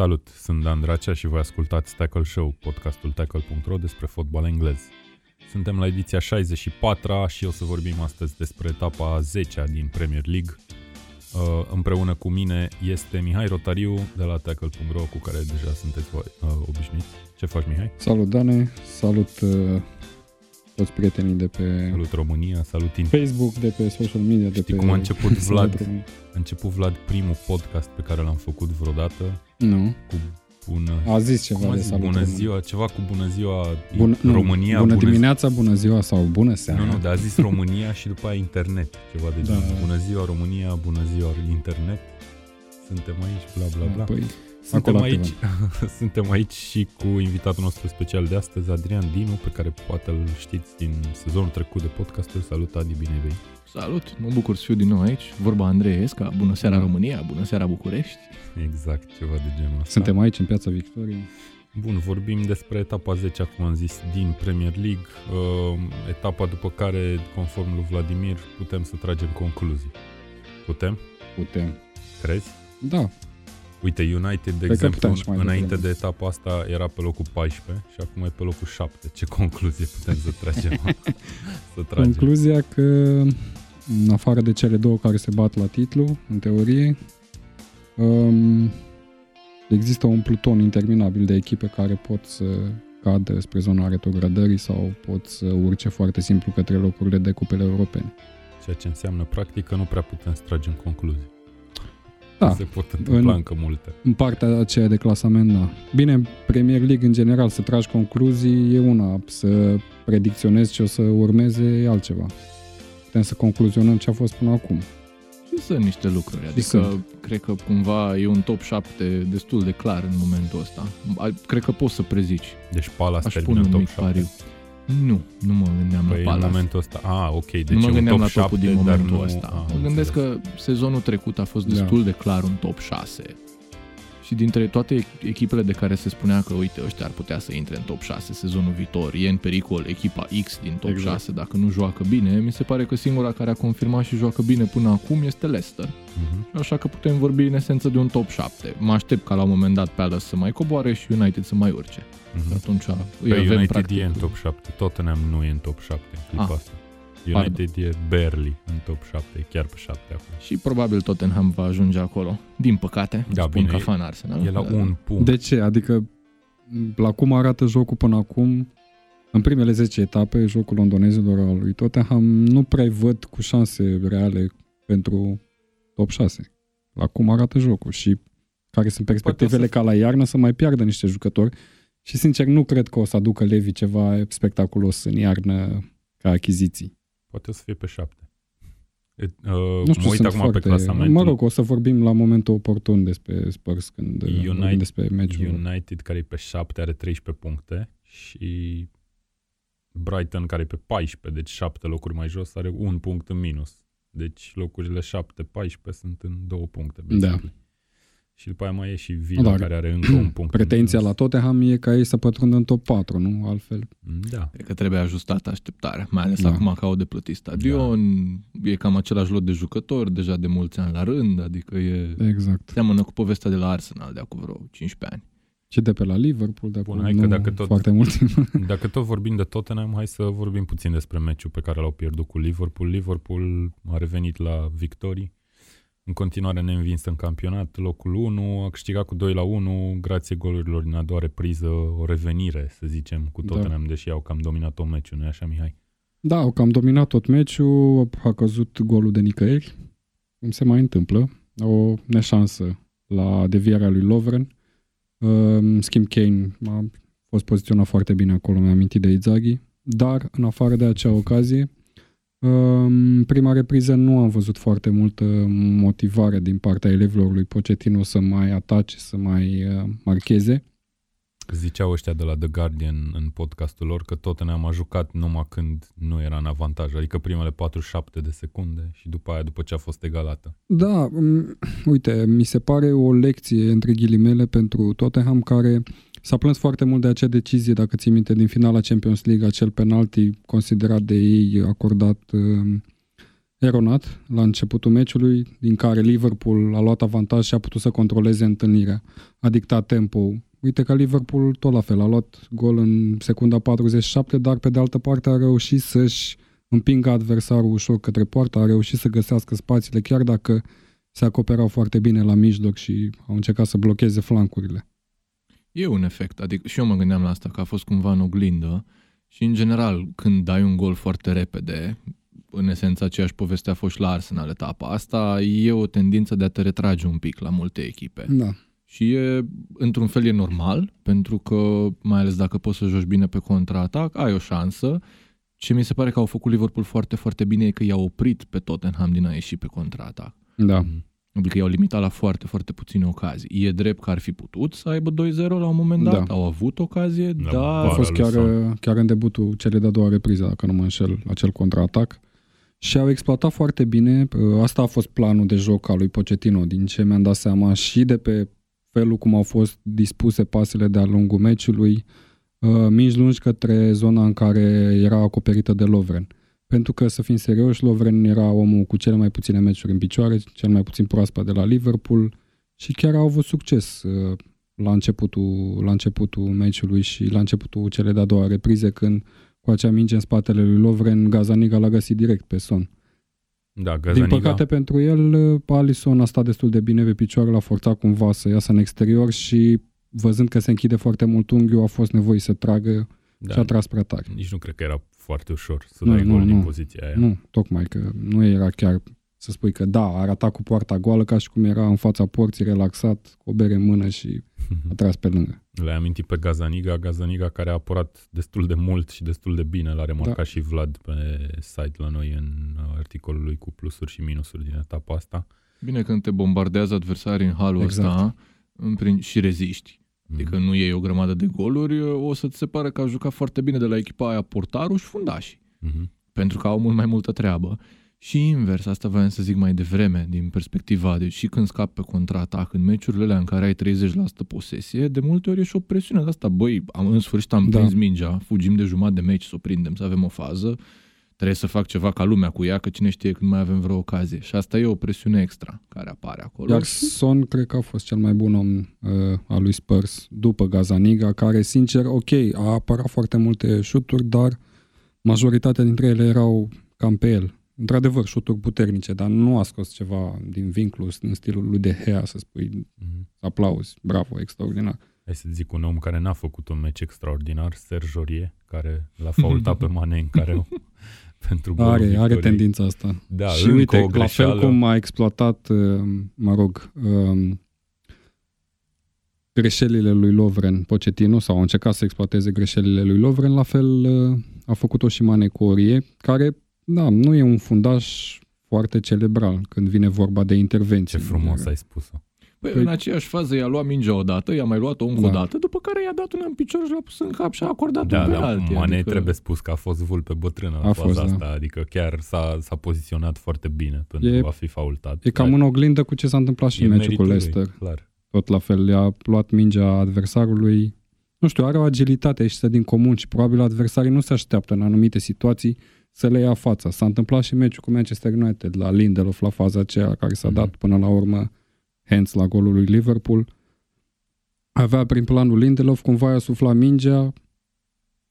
Salut, sunt Dan Dracea și voi ascultați Tackle Show, podcastul tackle.ro despre fotbal englez. Suntem la ediția 64 și o să vorbim astăzi despre etapa 10 din Premier League. Uh, împreună cu mine este Mihai Rotariu de la tackle.ro cu care deja sunteți voi uh, obișnuiți. Ce faci, Mihai? Salut, Dane! Salut uh, toți prietenii de pe Salut România, salut in... Facebook, de pe social media, de Știi pe... cum a început Vlad? România. A început Vlad primul podcast pe care l-am făcut vreodată Nu, cu bună... a zis ceva cum a de zis? salut bună România. ziua, ceva cu bună ziua Bună, nu, România, bună, bună dimineața, bună ziua sau bună seara. Nu, nu, dar a zis România și după aia internet, ceva de Da. genul. Bună ziua România, bună ziua internet. Suntem aici, bla bla bla. Păi, suntem acolo aici, suntem aici și cu invitatul nostru special de astăzi, Adrian Dinu, pe care poate îl știți din sezonul trecut de podcasturi. Salut, Adi, bine ai venit. Salut, mă bucur să fiu din nou aici. Vorba Andrei Esca, bună seara România, bună seara București. Exact, ceva de genul ăsta. suntem aici în Piața Victoriei. Bun, vorbim despre etapa 10, cum am zis, din Premier League, uh, etapa după care, conform lui Vladimir, putem să tragem concluzii. Putem? Putem. Crezi? Da, Uite, United, de că exemplu, putem și mai înainte devreme. de etapa asta era pe locul 14 și acum e pe locul 7. Ce concluzie putem să tragem? să tragem. concluzia că în afară de cele două care se bat la titlu, în teorie, um, există un pluton interminabil de echipe care pot să cadă spre zona retrogradării sau pot să urce foarte simplu către locurile de cupele europene. Ceea ce înseamnă, practic, că nu prea putem să tragem concluzii. Da, Se pot întâmpla În- încă multe. în partea aceea de clasament, da. Bine, în Premier League, în general, să tragi concluzii e una, să predicționezi ce o să urmeze e altceva. Putem să concluzionăm ce a fost până acum. Și sunt niște lucruri, adică sunt. cred că cumva e un top 7 destul de clar în momentul ăsta. A- Cred că poți să prezici. Deci Palace Aș termină pune în un top mic 7. pariu. Nu, nu mă gândeam Păi la în Palace. momentul ăsta, a, ok, deci nu mă e un gândeam top la 7, topul din dar momentul nu... ăsta. a, mă gândesc înțeles. că sezonul trecut a fost Da. destul de clar un top 6. Și dintre toate echipele de care se spunea că, uite, ăștia ar putea să intre în top 6 sezonul viitor, e în pericol echipa X din top Exact. 6 dacă nu joacă bine, mi se pare că singura care a confirmat și joacă bine până acum este Leicester. Mhm. Așa că putem vorbi în esență de un top 7. Mă aștept ca la un moment dat Palace să mai coboare și United să mai urce. Mhm. Atunci îi Pe avem United practic... e în top 7, Tottenham nu e în top 7 în clipa Ah. asta. United e barely în top 7, e chiar pe 7 acum. Și probabil Tottenham va ajunge acolo. Din păcate, Da, spun bine, ca e- fan Arsenal. E la Dar- un punct. De ce? Adică, la cum arată jocul până acum, în primele 10 etape, jocul londonezilor al lui Tottenham, nu prea văd cu șanse reale pentru top 6. La cum arată jocul și care sunt perspectivele Poate o ca la iarnă să mai piardă niște jucători și sincer nu cred că o să aducă Levi ceva spectaculos în iarnă ca achiziții. Poate o să fie pe 7. E, uh, Nu știu, mă uit sunt acum foarte... pe clasament. Mă rog, o să vorbim la momentul oportun despre Spurs când United- vorbim despre meciul. United care e pe 7 are 13 puncte și Brighton care e pe 14, deci 7 locuri mai jos, are un punct în minus. Deci locurile 7-14 sunt în două puncte. basically. Și după aia mai e și Villa Da. care are încă un punct Pretenția în la minus. Tottenham e ca ei să pătrundă în top 4, nu? Altfel. Da. Cred că trebuie ajustată așteptarea, mai ales Da. acum că au de plătit stadion, e cam același lot de jucători, deja de mulți ani la rând, adică e... Exact. Seamănă cu povestea de la Arsenal de acum vreo 15 ani. Și de pe la Liverpool, de acum Bun, hai că nu dacă tot- foarte mult. Dacă tot vorbim de Tottenham, hai să vorbim puțin despre meciul pe care l-au pierdut cu Liverpool. Liverpool a revenit la victorii. În continuare neînvins în campionat, locul 1, a câștigat cu 2 la 1, grație golurilor din a doua repriză, o revenire, să zicem, cu Da. Tottenham, deși au cam dominat tot meciul, nu așa, Mihai? da, au cam dominat tot meciul, a căzut golul de nicăieri, cum se mai întâmplă. O neșansă la devierea lui Lovren. Uh, În schimb, Kane a fost poziționat foarte bine acolo, mi-am amintit de Izaghi. Dar, în afară de acea ocazie, în prima repriză nu am văzut foarte multă motivare din partea elevilor lui Pochettino să mai atace, să mai uh, marcheze. Ziceau ăștia de la The Guardian în podcastul lor că Tottenham a jucat numai când nu era în avantaj, adică primele 47 de secunde și după aia, după ce a fost egalată. Da, m- uite, mi se pare o lecție între ghilimele pentru Tottenham care s-a plâns foarte mult de acea decizie, dacă ții minte, din finala Champions League, acel penalti considerat de ei acordat uh, eronat la începutul meciului, din care Liverpool a luat avantaj și a putut să controleze întâlnirea. A dictat tempo. Uite că Liverpool tot la fel, a luat gol în secunda 47, dar pe de altă parte a reușit să-și împingă adversarul ușor către poartă, a reușit să găsească spațiile, chiar dacă se acoperau foarte bine la mijloc și au încercat să blocheze flancurile. E un efect, adică și eu mă gândeam la asta, că a fost cumva în oglindă și în general când dai un gol foarte repede, în esență aceeași poveste a fost și la Arsenal etapa asta, e o tendință de a te retrage un pic la multe echipe. Da. Și e, într-un fel e normal, pentru că mai ales dacă poți să joci bine pe contraatac, ai o șansă. Ce mi se pare că au făcut Liverpool foarte, foarte bine e că i-au oprit pe Tottenham din a ieși pe contraatac. Da. Mhm. Adică i-au limitat la foarte, foarte puține ocazii. E drept că ar fi putut să aibă 2-0 la un moment dat, Da. au avut ocazie, Da, dar A Vara fost lui chiar, Son. chiar în debutul cele de-a doua repriză, dacă nu mă înșel, acel contraatac. Și au exploatat foarte bine. Asta a fost planul de joc al lui Pochettino, din ce mi-am dat seama și de pe felul cum au fost dispuse pasele de-a lungul meciului, uh, mici lungi către zona în care era acoperită de Lovren. Pentru că, să fim serioși, Lovren era omul cu cele mai puține meciuri în picioare, cel mai puțin proaspăt de la Liverpool și chiar au avut succes uh, la începutul, la începutul meciului și la începutul cele de-a doua reprize când cu acea minge în spatele lui Lovren, Gazaniga l-a găsit direct pe Son. Da, Din Gazaniga, păcate pentru el, uh, Alisson a stat destul de bine pe picioare, l-a forțat cumva să iasă în exterior și văzând că se închide foarte mult unghiul, a fost nevoie să tragă da, și a tras prea tare. nici nu cred că era foarte ușor să Nu, dai nu, gol din nu. poziția aia. Nu, tocmai că nu era chiar să spui că da, a ratat cu poarta goală ca și cum era în fața porții, relaxat, cu o bere în mână și a tras pe lângă. Le-ai amintit pe Gazaniga, Gazaniga care a apărat destul de mult și destul de bine, l-a remarcat Da. și Vlad pe site la noi în uh, articolul lui cu plusuri și minusuri din etapa asta. bine când te bombardează adversarii în halul Exact. ăsta în prin, și reziști. Adică Mhm. nu iei o grămadă de goluri, o să ți se pare că a jucat foarte bine de la echipa aia portarul și fundașii. Mhm. pentru că au mult mai multă treabă. Și invers, asta voiam să zic mai devreme, din perspectiva, deci și când scapi pe contraatac, în meciurile alea în care ai 30% posesie, de multe ori e și o presiune de asta, băi, am, în sfârșit am Da. prins mingea, fugim de jumătate de meci să o prindem, să avem o fază, trebuie să fac ceva ca lumea cu ea, că cine știe când mai avem vreo ocazie. Și asta e o presiune extra care apare acolo. Iar Son cred că a fost cel mai bun om uh, al lui Spurs după Gazaniga, care, sincer, ok, a apărat foarte multe șuturi, dar majoritatea dintre ele erau cam pe el. Într-adevăr, șuturi puternice, dar nu a scos ceva din vinclu în stilul lui de Hea, să spui, Mhm. aplauzi, bravo, extraordinar. Hai să zic un om care n-a făcut un meci extraordinar, Serge Aurier, care l-a faultat pe Mane în care pentru golul Are, are victoriei. tendința asta. Da, și încă uite, o la fel greșeală. cum a exploatat, uh, mă rog, um, greșelile lui Lovren Pochettino sau a încercat să exploateze greșelile lui Lovren, la fel uh, a făcut-o și Mane cu Orie, care, da, nu e un fundaș foarte celebral când vine vorba de Ce intervenții. frumos ai spus-o. Păi, Păi- în aceeași fază i-a luat mingea odată, i-a mai luat-o încă Da. o dată, după care i-a dat una în picior și l-a pus în cap și a acordat Da, un da, penalti. Mane adică... trebuie spus că a fost vulpe bătrână la A faza fost, da. asta, adică chiar s-a, s-a poziționat foarte bine pentru E- a fi faultat. E cam în oglindă cu ce s-a întâmplat și E în meciul cu meritul lui, Leicester. Clar. Tot la fel, i-a luat mingea adversarului. Nu știu, are o agilitate și din comun și probabil adversarii nu se așteaptă în anumite situații să le ia fața. S-a întâmplat și meciul cu Manchester United la Lindelof la faza aceea care s-a Mhm. dat până la urmă hands la golul lui Liverpool. Avea prin planul Lindelof, cumva i-a suflat mingea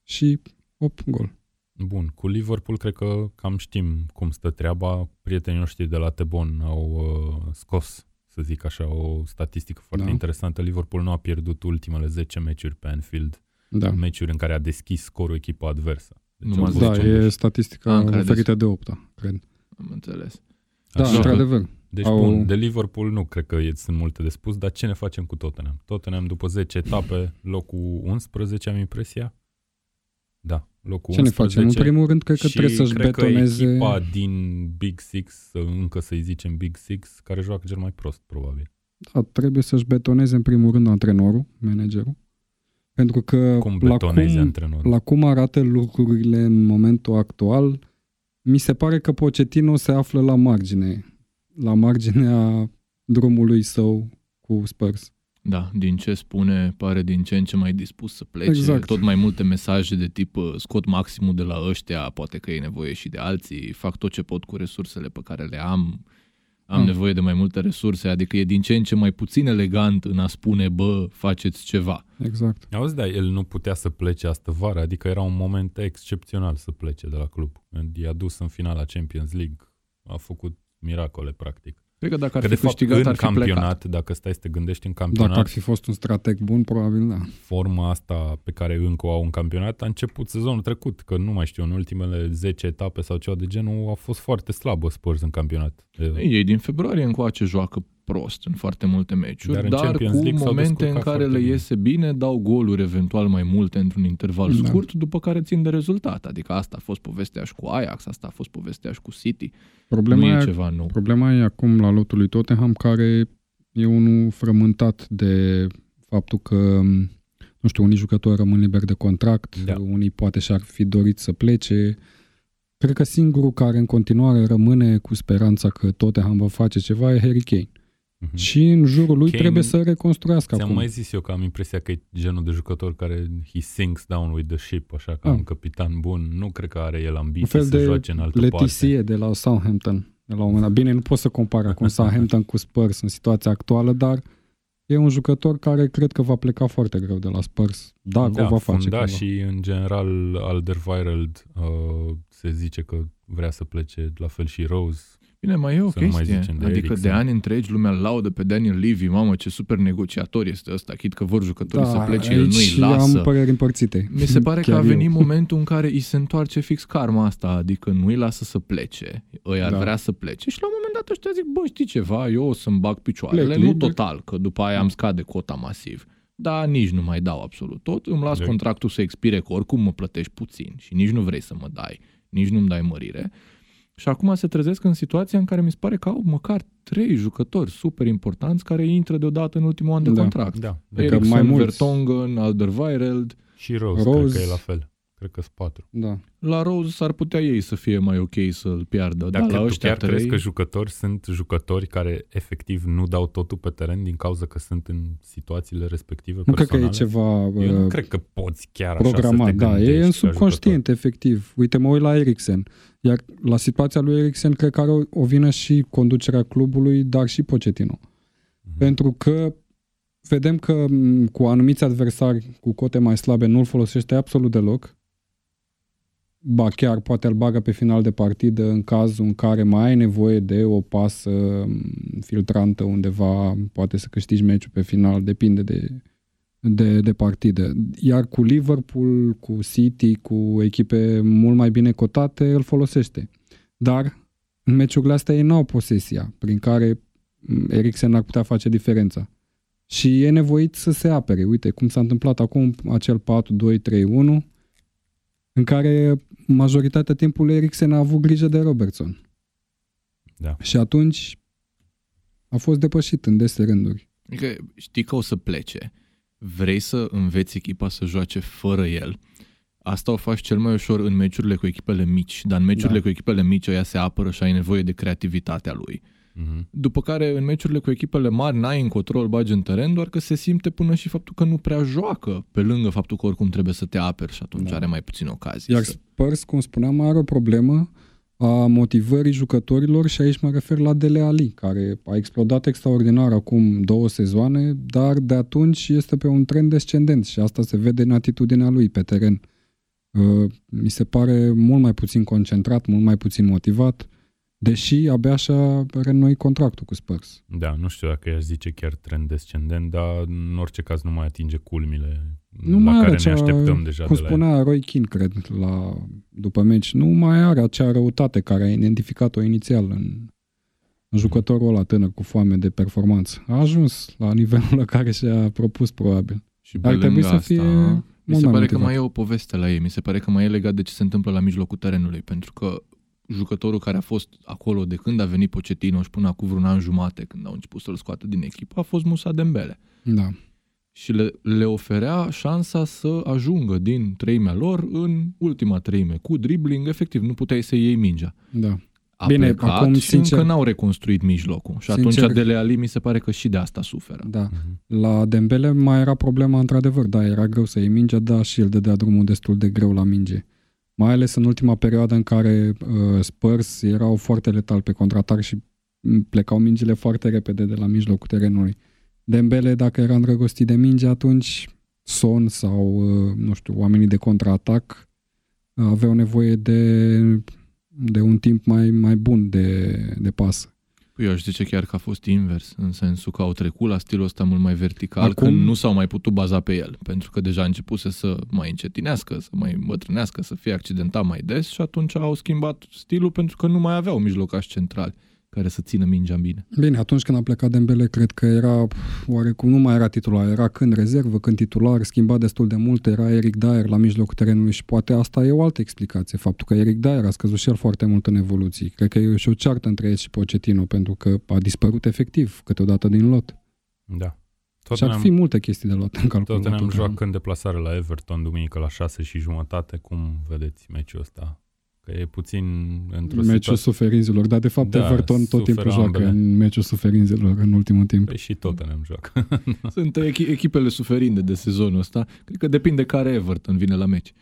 și op, gol. Bun, cu Liverpool cred că cam știm cum stă treaba. Prietenii noștri de la Tebon au uh, scos, să zic așa, o statistică foarte Da. interesantă. Liverpool nu a pierdut ultimele 10 meciuri pe Anfield, Da. meciuri în care a deschis scorul echipa adversă. Deci Numai au fost Da, un e deși- statistica Ah, în care oferită de opta, cred. Am înțeles. Da, Așa că- într-adevăr. Deci, Au- bun, de Liverpool nu cred că e, sunt multe de spus, dar ce ne facem cu Tottenham? Tottenham după 10 etape, locul 11 am impresia? Da, locul Ce ne 11. facem? În primul rând, cred că și trebuie să-și cred betoneze... că echipa din Big Six, să încă să-i zicem Big Six, care joacă cel mai prost, probabil. Da, trebuie să-și betoneze în primul rând antrenorul, managerul. Pentru că Cum la, betonezi cum, antrenorul? la cum arată lucrurile în momentul actual, mi se pare că Pochettino se află la margine, la marginea drumului său cu Spurs. Da, din ce spune, pare din ce în ce mai dispus să plece. Exact. Tot mai multe mesaje de tip uh, scot maximul de la ăștia, poate că e nevoie și de alții, fac tot ce pot cu resursele pe care le am, am Mm. nevoie de mai multe resurse, adică e din ce în ce mai puțin elegant în a spune, bă, faceți ceva. Exact. Auzi, da, el nu putea să plece astă vară, adică era un moment excepțional să plece de la club. I-a dus în finala Champions League, a făcut miracole, practic. Cred că dacă ar Că fi de fapt câștigat, în ar fi campionat, plecat. dacă stai să te gândești în Dacă campionat, ar fi fost un strateg bun, probabil da. forma asta pe care încă o au în campionat a început sezonul trecut, că nu mai știu, în ultimele 10 etape sau ceva de genul a fost foarte slabă Spurs în campionat. Ei din februarie încoace joacă prost în foarte multe meciuri, Dar dar, în Champions cu League s-au momente în descurcat care le foarte bine. iese bine, dau goluri eventual mai multe într-un interval Da. scurt, după care țin de rezultat. Adică asta a fost povestea și cu Ajax, asta a fost povestea și cu City. Problema nu e e, ceva nou. problema e acum la lotul lui Tottenham care e unul frământat de faptul că nu știu, unii jucători rămân liberi de contract, Da. unii poate și-ar fi dorit să plece. Cred că singurul care în continuare rămâne cu speranța că Tottenham va face ceva e Harry Kane. Mhm. Și în jurul lui Kane- trebuie să reconstruiască Ți-am acum. mai zis eu că am impresia că e genul de jucător care he sinks down with the ship, așa ca Ah. un capitan bun. Nu cred că are el Un ambiții fel să de joace în altă parte. Letizie de la Southampton. De la un moment dat. Bine, nu pot să compar acum Southampton cu Spurs în situația actuală, dar e un jucător care cred că va pleca foarte greu de la Spurs, dacă da, o va face. Da, cumva. și în general Alderweireld uh, se zice că vrea să plece, la fel și Rose. Bine, mai e o Să nu mai chestie. zicem de adică Eriksen. de ani întregi lumea îl laudă pe Daniel Levy, mamă ce super negociator este ăsta, chit că vor jucătorii să plece, el Da, aici nu-i lasă. am păreri împărțite. Mi se pare că Chiar a venit eu. momentul în care îi se întoarce fix karma asta, adică nu îi lasă să plece, îi ar Da. vrea să plece și la un moment dat ăștia zic, bă, știi ceva, eu o să-mi bag picioarele, Plec nu liber. total, că după aia am scade cota masiv, dar nici nu mai dau absolut tot, îmi las Da. contractul să expire, că oricum mă plătești puțin și nici nu vrei să mă dai, nici nu-mi dai mărire. Și acum se trezesc în situația în care mi se pare că au măcar trei jucători super importanți care intră deodată în ultimul an de Da. contract. Da, Adică Eriksen, mai mulți. Vertonghen, Alderweireld, și Rose, Rose. cred că e la fel. Cred că sunt patru. Da. La Rose s-ar putea ei să fie mai ok să-l piardă, Dacă dar la tu ăștia chiar trei... crezi că jucători sunt jucători care efectiv nu dau totul pe teren din cauza că sunt în situațiile respective Nu cred că e personale? ceva Eu nu uh, cred că poți chiar așa să programat. te Da, gândești e în ca subconștient, efectiv. Uite, mă uit la Eriksen. Iar la situația lui Eriksen, cred că are o, o vină și conducerea clubului, dar și Pochettino. Mhm. Pentru că vedem că m, cu anumiți adversari cu cote mai slabe nu-l folosește absolut deloc. Ba chiar poate îl bagă pe final de partidă în cazul în care mai ai nevoie de o pasă m, filtrantă undeva, poate să câștigi meciul pe final, depinde de, de, de partidă. Iar cu Liverpool, cu City, cu echipe mult mai bine cotate, îl folosește. Dar în meciurile astea ei n-au posesia prin care m, Eriksen ar putea face diferența. Și e nevoit să se apere. Uite cum s-a întâmplat acum acel 4-2-3-1 în care majoritatea timpului Eriksen a avut grijă de Robertson. Da. Și atunci a fost depășit în dese rânduri. Adică știi că o să plece, vrei să înveți echipa să joace fără el, asta o faci cel mai ușor în meciurile cu echipele mici, dar în meciurile Da. cu echipele mici ăia se apără și ai nevoie de creativitatea lui. Mhm. După care în meciurile cu echipele mari n-ai încotro îl bagi în teren, doar că se simte până și faptul că nu prea joacă, pe lângă faptul că oricum trebuie să te aperi și atunci Da. are mai puțin ocazii. Iar să... Spurs, cum spuneam, are o problemă a motivării jucătorilor și aici mă refer la Dele Ali, care a explodat extraordinar acum două sezoane, dar de atunci este pe un trend descendent și asta se vede în atitudinea lui pe teren. Uh, Mi se pare mult mai puțin concentrat, mult mai puțin motivat, deși abia și-a reînnoi contractul cu Spurs. Da, nu știu dacă i-aș zice chiar trend descendent, dar în orice caz nu mai atinge culmile Nu la mai care are ne acea, așteptăm deja cum de la el. spunea Roy Keane, cred, la, după meci, nu mai are acea răutate care a identificat-o inițial în, în jucătorul ăla tânăr cu foame de performanță. A ajuns la nivelul la care și-a propus, probabil. Și Ar pe trebui lângă să asta, fie mi mult se mai pare că motivat. mai e o poveste la ei. Mi se pare că mai e legat de ce se întâmplă la mijlocul terenului, pentru că jucătorul care a fost acolo de când a venit Pochettino și până acum vreun an jumate, când au început să-l scoată din echipă, a fost Musa Dembele. Da. Și le, le oferea șansa să ajungă din treimea lor în ultima treime, cu dribbling, efectiv, nu puteai să iei mingea. Da. a Bine, plecat acum, și sincer- încă n-au reconstruit mijlocul. Și Sincer- atunci Dele Ali mi se pare că și de asta suferă. Da. Mhm. La Dembele mai era problema într-adevăr, da, era greu să iei mingea, da, și el dădea drumul destul de greu la minge. Mai ales în ultima perioadă în care uh, Spurs erau foarte letal pe contraatac și m, plecau mingile foarte repede de la mijlocul terenului. Dembele, dacă era îndrăgostit de minge, atunci Son sau, uh, nu știu, oamenii de contraatac uh, aveau nevoie de, de un timp mai, mai bun de, de pasă. Păi Eu aș zice chiar că a fost invers, în sensul că au trecut la stilul ăsta mult mai vertical, Acum- Acum... când nu s-au mai putut baza pe el, pentru că deja a început să mai încetinească, să mai îmbătrânească, să fie accidentat mai des și atunci au schimbat stilul pentru că nu mai aveau mijlocași centrali care să țină mingea bine. Bine, atunci când a plecat Dembele, cred că era, oarecum, nu mai era titular, era când rezervă, când titular, schimba destul de mult, era Eric Dyer la mijlocul terenului și poate asta e o altă explicație, faptul că Eric Dyer a scăzut și el foarte mult în evoluții. Cred că e și o ceartă între el și Pochettino, pentru că a dispărut efectiv câteodată din lot. Da. și ar fi multe chestii de luat în calcul. la Tottenham Tottenham. joacă în deplasare la Everton duminică la 6 și jumătate. Cum vedeți meciul ăsta? Că e puțin într-o Meciul situație... suferinților, dar de fapt Da, Everton tot timpul suferă joacă ambele. în meciul suferinților în ultimul timp. Păi și Tottenham joacă. Sunt echi- echipele suferinde de sezonul ăsta. Cred că depinde care Everton vine la meci,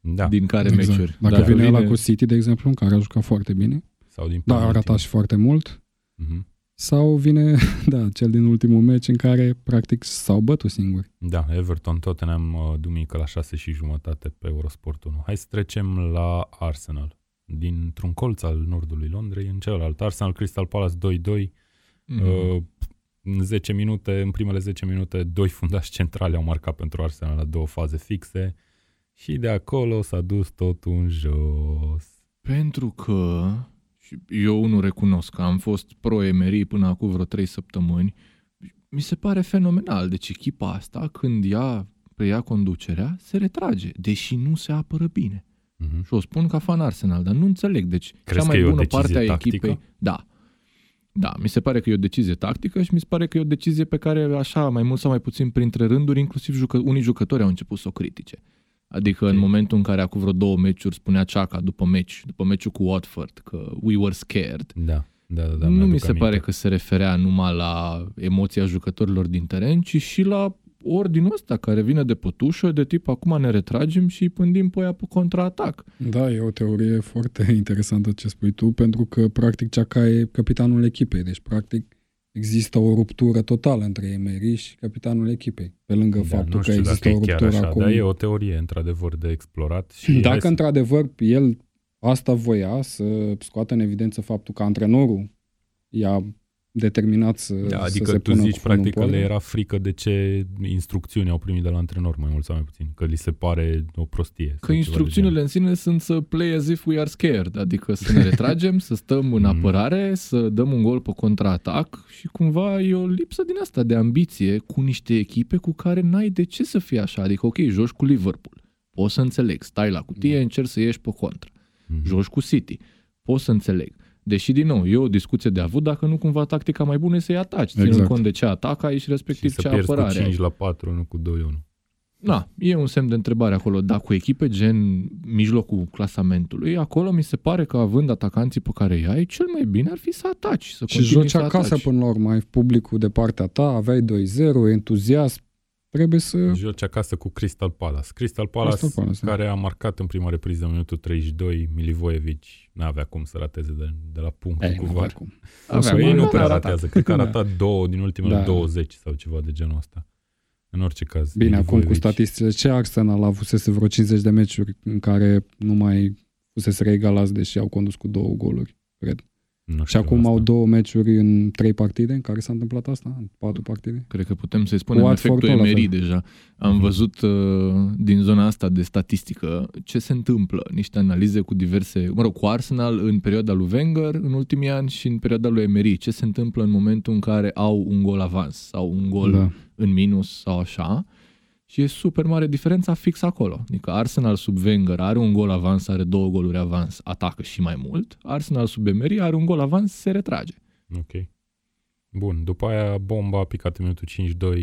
da. din care meciuri. Dacă Dacă vine, ăla cu City, de exemplu, în care a jucat foarte bine, Sau din dar a penalti. ratat și foarte mult, Mhm. Sau vine, da, cel din ultimul meci în care practic s-au bătut singuri. Da, Everton Tottenham uh, duminică la 6 și jumătate pe Eurosport 1. Hai să trecem la Arsenal. Dintr-un colț al nordului Londrei în celălalt. Arsenal Crystal Palace 2-2. Mhm. Uh, în 10 minute, în primele 10 minute, doi fundași centrali au marcat pentru Arsenal la două faze fixe și de acolo s-a dus totul în jos. Pentru că și eu nu recunosc că am fost pro-Emery până acum vreo 3 săptămâni. Mi se pare fenomenal. Deci echipa asta, când ea preia conducerea, se retrage, deși nu se apără bine. Mhm. Și o spun ca fan Arsenal, dar nu înțeleg. Deci Crezi cea mai că e o bună decizie parte a tactică? echipei... Da. Da, mi se pare că e o decizie tactică și mi se pare că e o decizie pe care, așa, mai mult sau mai puțin printre rânduri, inclusiv jucă- unii jucători au început să o critique. Adică Ok. în momentul în care acum vreo două meciuri spunea Ceaca după meci, după meciul cu Watford, că we were scared. Da, da, da. da nu mi-aduc mi se aminte. pare că se referea numai la emoția jucătorilor din teren, ci și la ordinul ăsta care vine de pătușă, de tip acum ne retragem și îi pândim pe ea pe contraatac. Da, e o teorie foarte interesantă ce spui tu, pentru că practic Ceaca e capitanul echipei, deci practic există o ruptură totală între Emery și capitanul echipei, pe lângă da, faptul nu că știu există dacă o e chiar ruptură așa, acum. dar e o teorie într-adevăr de explorat. Și hai Dacă să- într-adevăr el asta voia să scoată în evidență faptul că antrenorul i-a determinat să, Da, să adică se tu pună zici cu fundul practic că în le poală. era frică de ce instrucțiuni au primit de la antrenor, mai mult sau mai puțin, că li se pare o prostie. sau Că ceva de instrucțiunile în sine sunt să play as if we are scared, adică să ne retragem, să stăm în Mhm. apărare, să dăm un gol pe contraatac și cumva e o lipsă din asta de ambiție cu niște echipe cu care n-ai de ce să fie așa. Adică, ok, joci cu Liverpool, poți să înțeleg, stai la cutie, încerci să ieși pe contra. genul. Mhm. Joci cu City, poți să înțeleg. Deși, din nou, e o discuție de avut dacă nu cumva tactica mai bună e să-i ataci, ținând Exact. cont de ce atac ai și Și respectiv să ce pierzi cu apărare ai. 5 la 4, nu cu 2-1. Da, e un semn de întrebare acolo, dar cu echipe gen mijlocul clasamentului, acolo mi se pare că având atacanții pe care îi ai, cel mai bine ar fi să ataci, să Și continui joci să acasă ataci. până la urmă, ai publicul de partea ta, aveai 2-0, entuziasm, trebuie să... Joci acasă cu Crystal Palace. Crystal Palace, Crystal Palace, da. care a marcat în prima repriză în minutul 32, Milivojevic n-avea cum să rateze de, de la punct Ei, cu nu VAR. oricum. Avea să Păi iei, ei gol, nu dar prea a ratat. ratează. Cred că a Da. ratat două din ultimele Da. 20 sau ceva de genul ăsta. În orice caz. Bine, acum cu Milivojevic. statisticile, ce Arsenal a avusese vreo 50 de meciuri în care nu mai fusese reegalați, deși au condus cu două goluri, cred. Nu Și știu acum asta. au două meciuri în trei partide în care s-a întâmplat asta, în patru partide. Cred că putem să-i spunem Watford efectul tot la Emery fel. deja. Am Mhm. văzut uh, din zona asta de statistică ce se întâmplă, niște analize cu diverse, mă rog, cu Arsenal în perioada lui Wenger în ultimii ani și în perioada lui Emery, ce se întâmplă în momentul în care au un gol avans sau un gol Da. în minus sau așa. Și e super mare diferența fix acolo. Adică Arsenal sub Wenger are un gol avans, are două goluri avans, atacă și mai mult. Arsenal sub Emery are un gol avans, se retrage. Ok. Bun, după aia bomba a picat în minutul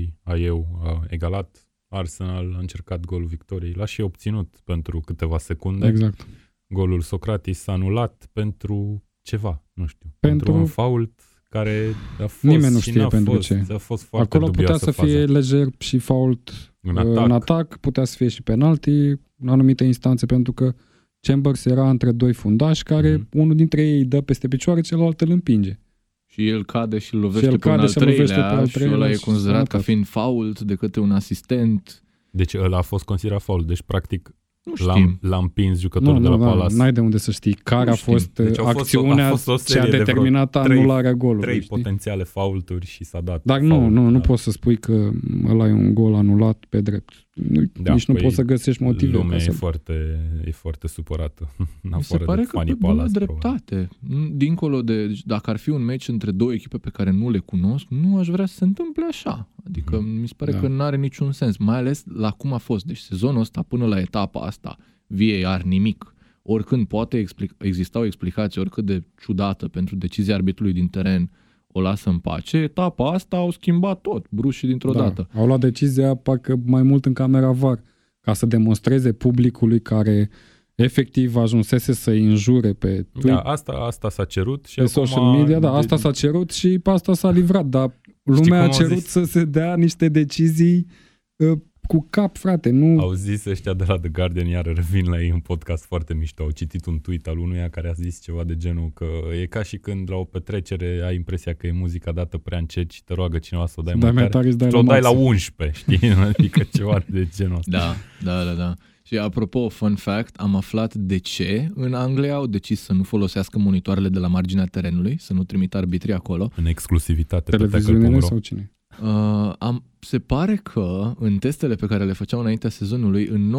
5-2, a eu a egalat, Arsenal a încercat golul victoriei, l-a și obținut pentru câteva secunde. Exact. Golul Socratis s-a anulat pentru ceva, nu știu. Pentru- Pentru un fault care a fost Nimeni nu și știe n-a pentru fost, ce. A fost foarte Acolo putea dubioasă să fie faza. lejer și fault în în atac. în atac, putea să fie și penalti în anumite instanțe, pentru că Chambers era între doi fundași care Mhm. unul dintre ei îi dă peste picioare, celălalt îl împinge. Și el cade și îl lovește Și el pe un cade al și îl lovește treilea pe al și treilea ăla e și considerat ca sănătate. fiind fault de către un asistent. Deci ăla a fost considerat fault. Deci, practic, Nu l-a, știm. l-a împins jucătorul Nu, de la nu, da, Palace. n-ai de unde să știi care Nu a știm. fost Deci uh, au fost o- acțiunea a fost o ce serie a de vreo determinat trei- anularea golului. Trei știi? potențiale faulturi și s-a dat Dar nu, fault. nu, nu Da. poți să spui că ăla e un gol anulat pe drept. Nu, Da, nici nu păi, poți să găsești motive. Lumea Ca e să... foarte, e foarte supărată. În Mi se afară pare de că Fanny pe bună Palace, probabil. dreptate. Dincolo de, deci dacă ar fi un meci între două echipe pe care nu le cunosc, nu aș vrea să se întâmple așa. Adică Mhm. mi se pare Da. că nu are niciun sens, mai ales la cum a fost. Deci sezonul ăsta până la etapa asta, VAR nimic. Oricând poate explic- exista o explicație oricât de ciudată pentru decizia arbitrului din teren, o lasă în pace. Etapa asta au schimbat tot, brușii dintr-o da, dată. Au luat decizia parcă mai mult în camera VAR ca să demonstreze publicului care efectiv ajunsese să-i înjure pe Da, Twitter, asta, asta s-a cerut și pe acum... social media, da, de- asta s-a cerut și pe asta s-a livrat, dar lumea cum a au cerut zis? să se dea niște decizii uh, cu cap, frate, nu... Au zis ăștia de la The Guardian, iar revin la ei un podcast foarte mișto. Au citit un tweet al unuia care a zis ceva de genul că e ca și când la o petrecere ai impresia că e muzica dată prea încet și te roagă cineva să o dai Dai mai mai tare. tare, îți dai Și la o dai la maxim. 11, știi? Adică ceva de genul ăsta. Da, da, da, da. Și apropo, fun fact, am aflat de ce în Anglia au decis să nu folosească monitoarele de la marginea terenului, să nu trimită arbitrii acolo. În exclusivitate pe Televiziunile tackle.ro. sau cine? Uh, am, se pare că în testele pe care le făceau înaintea sezonului, în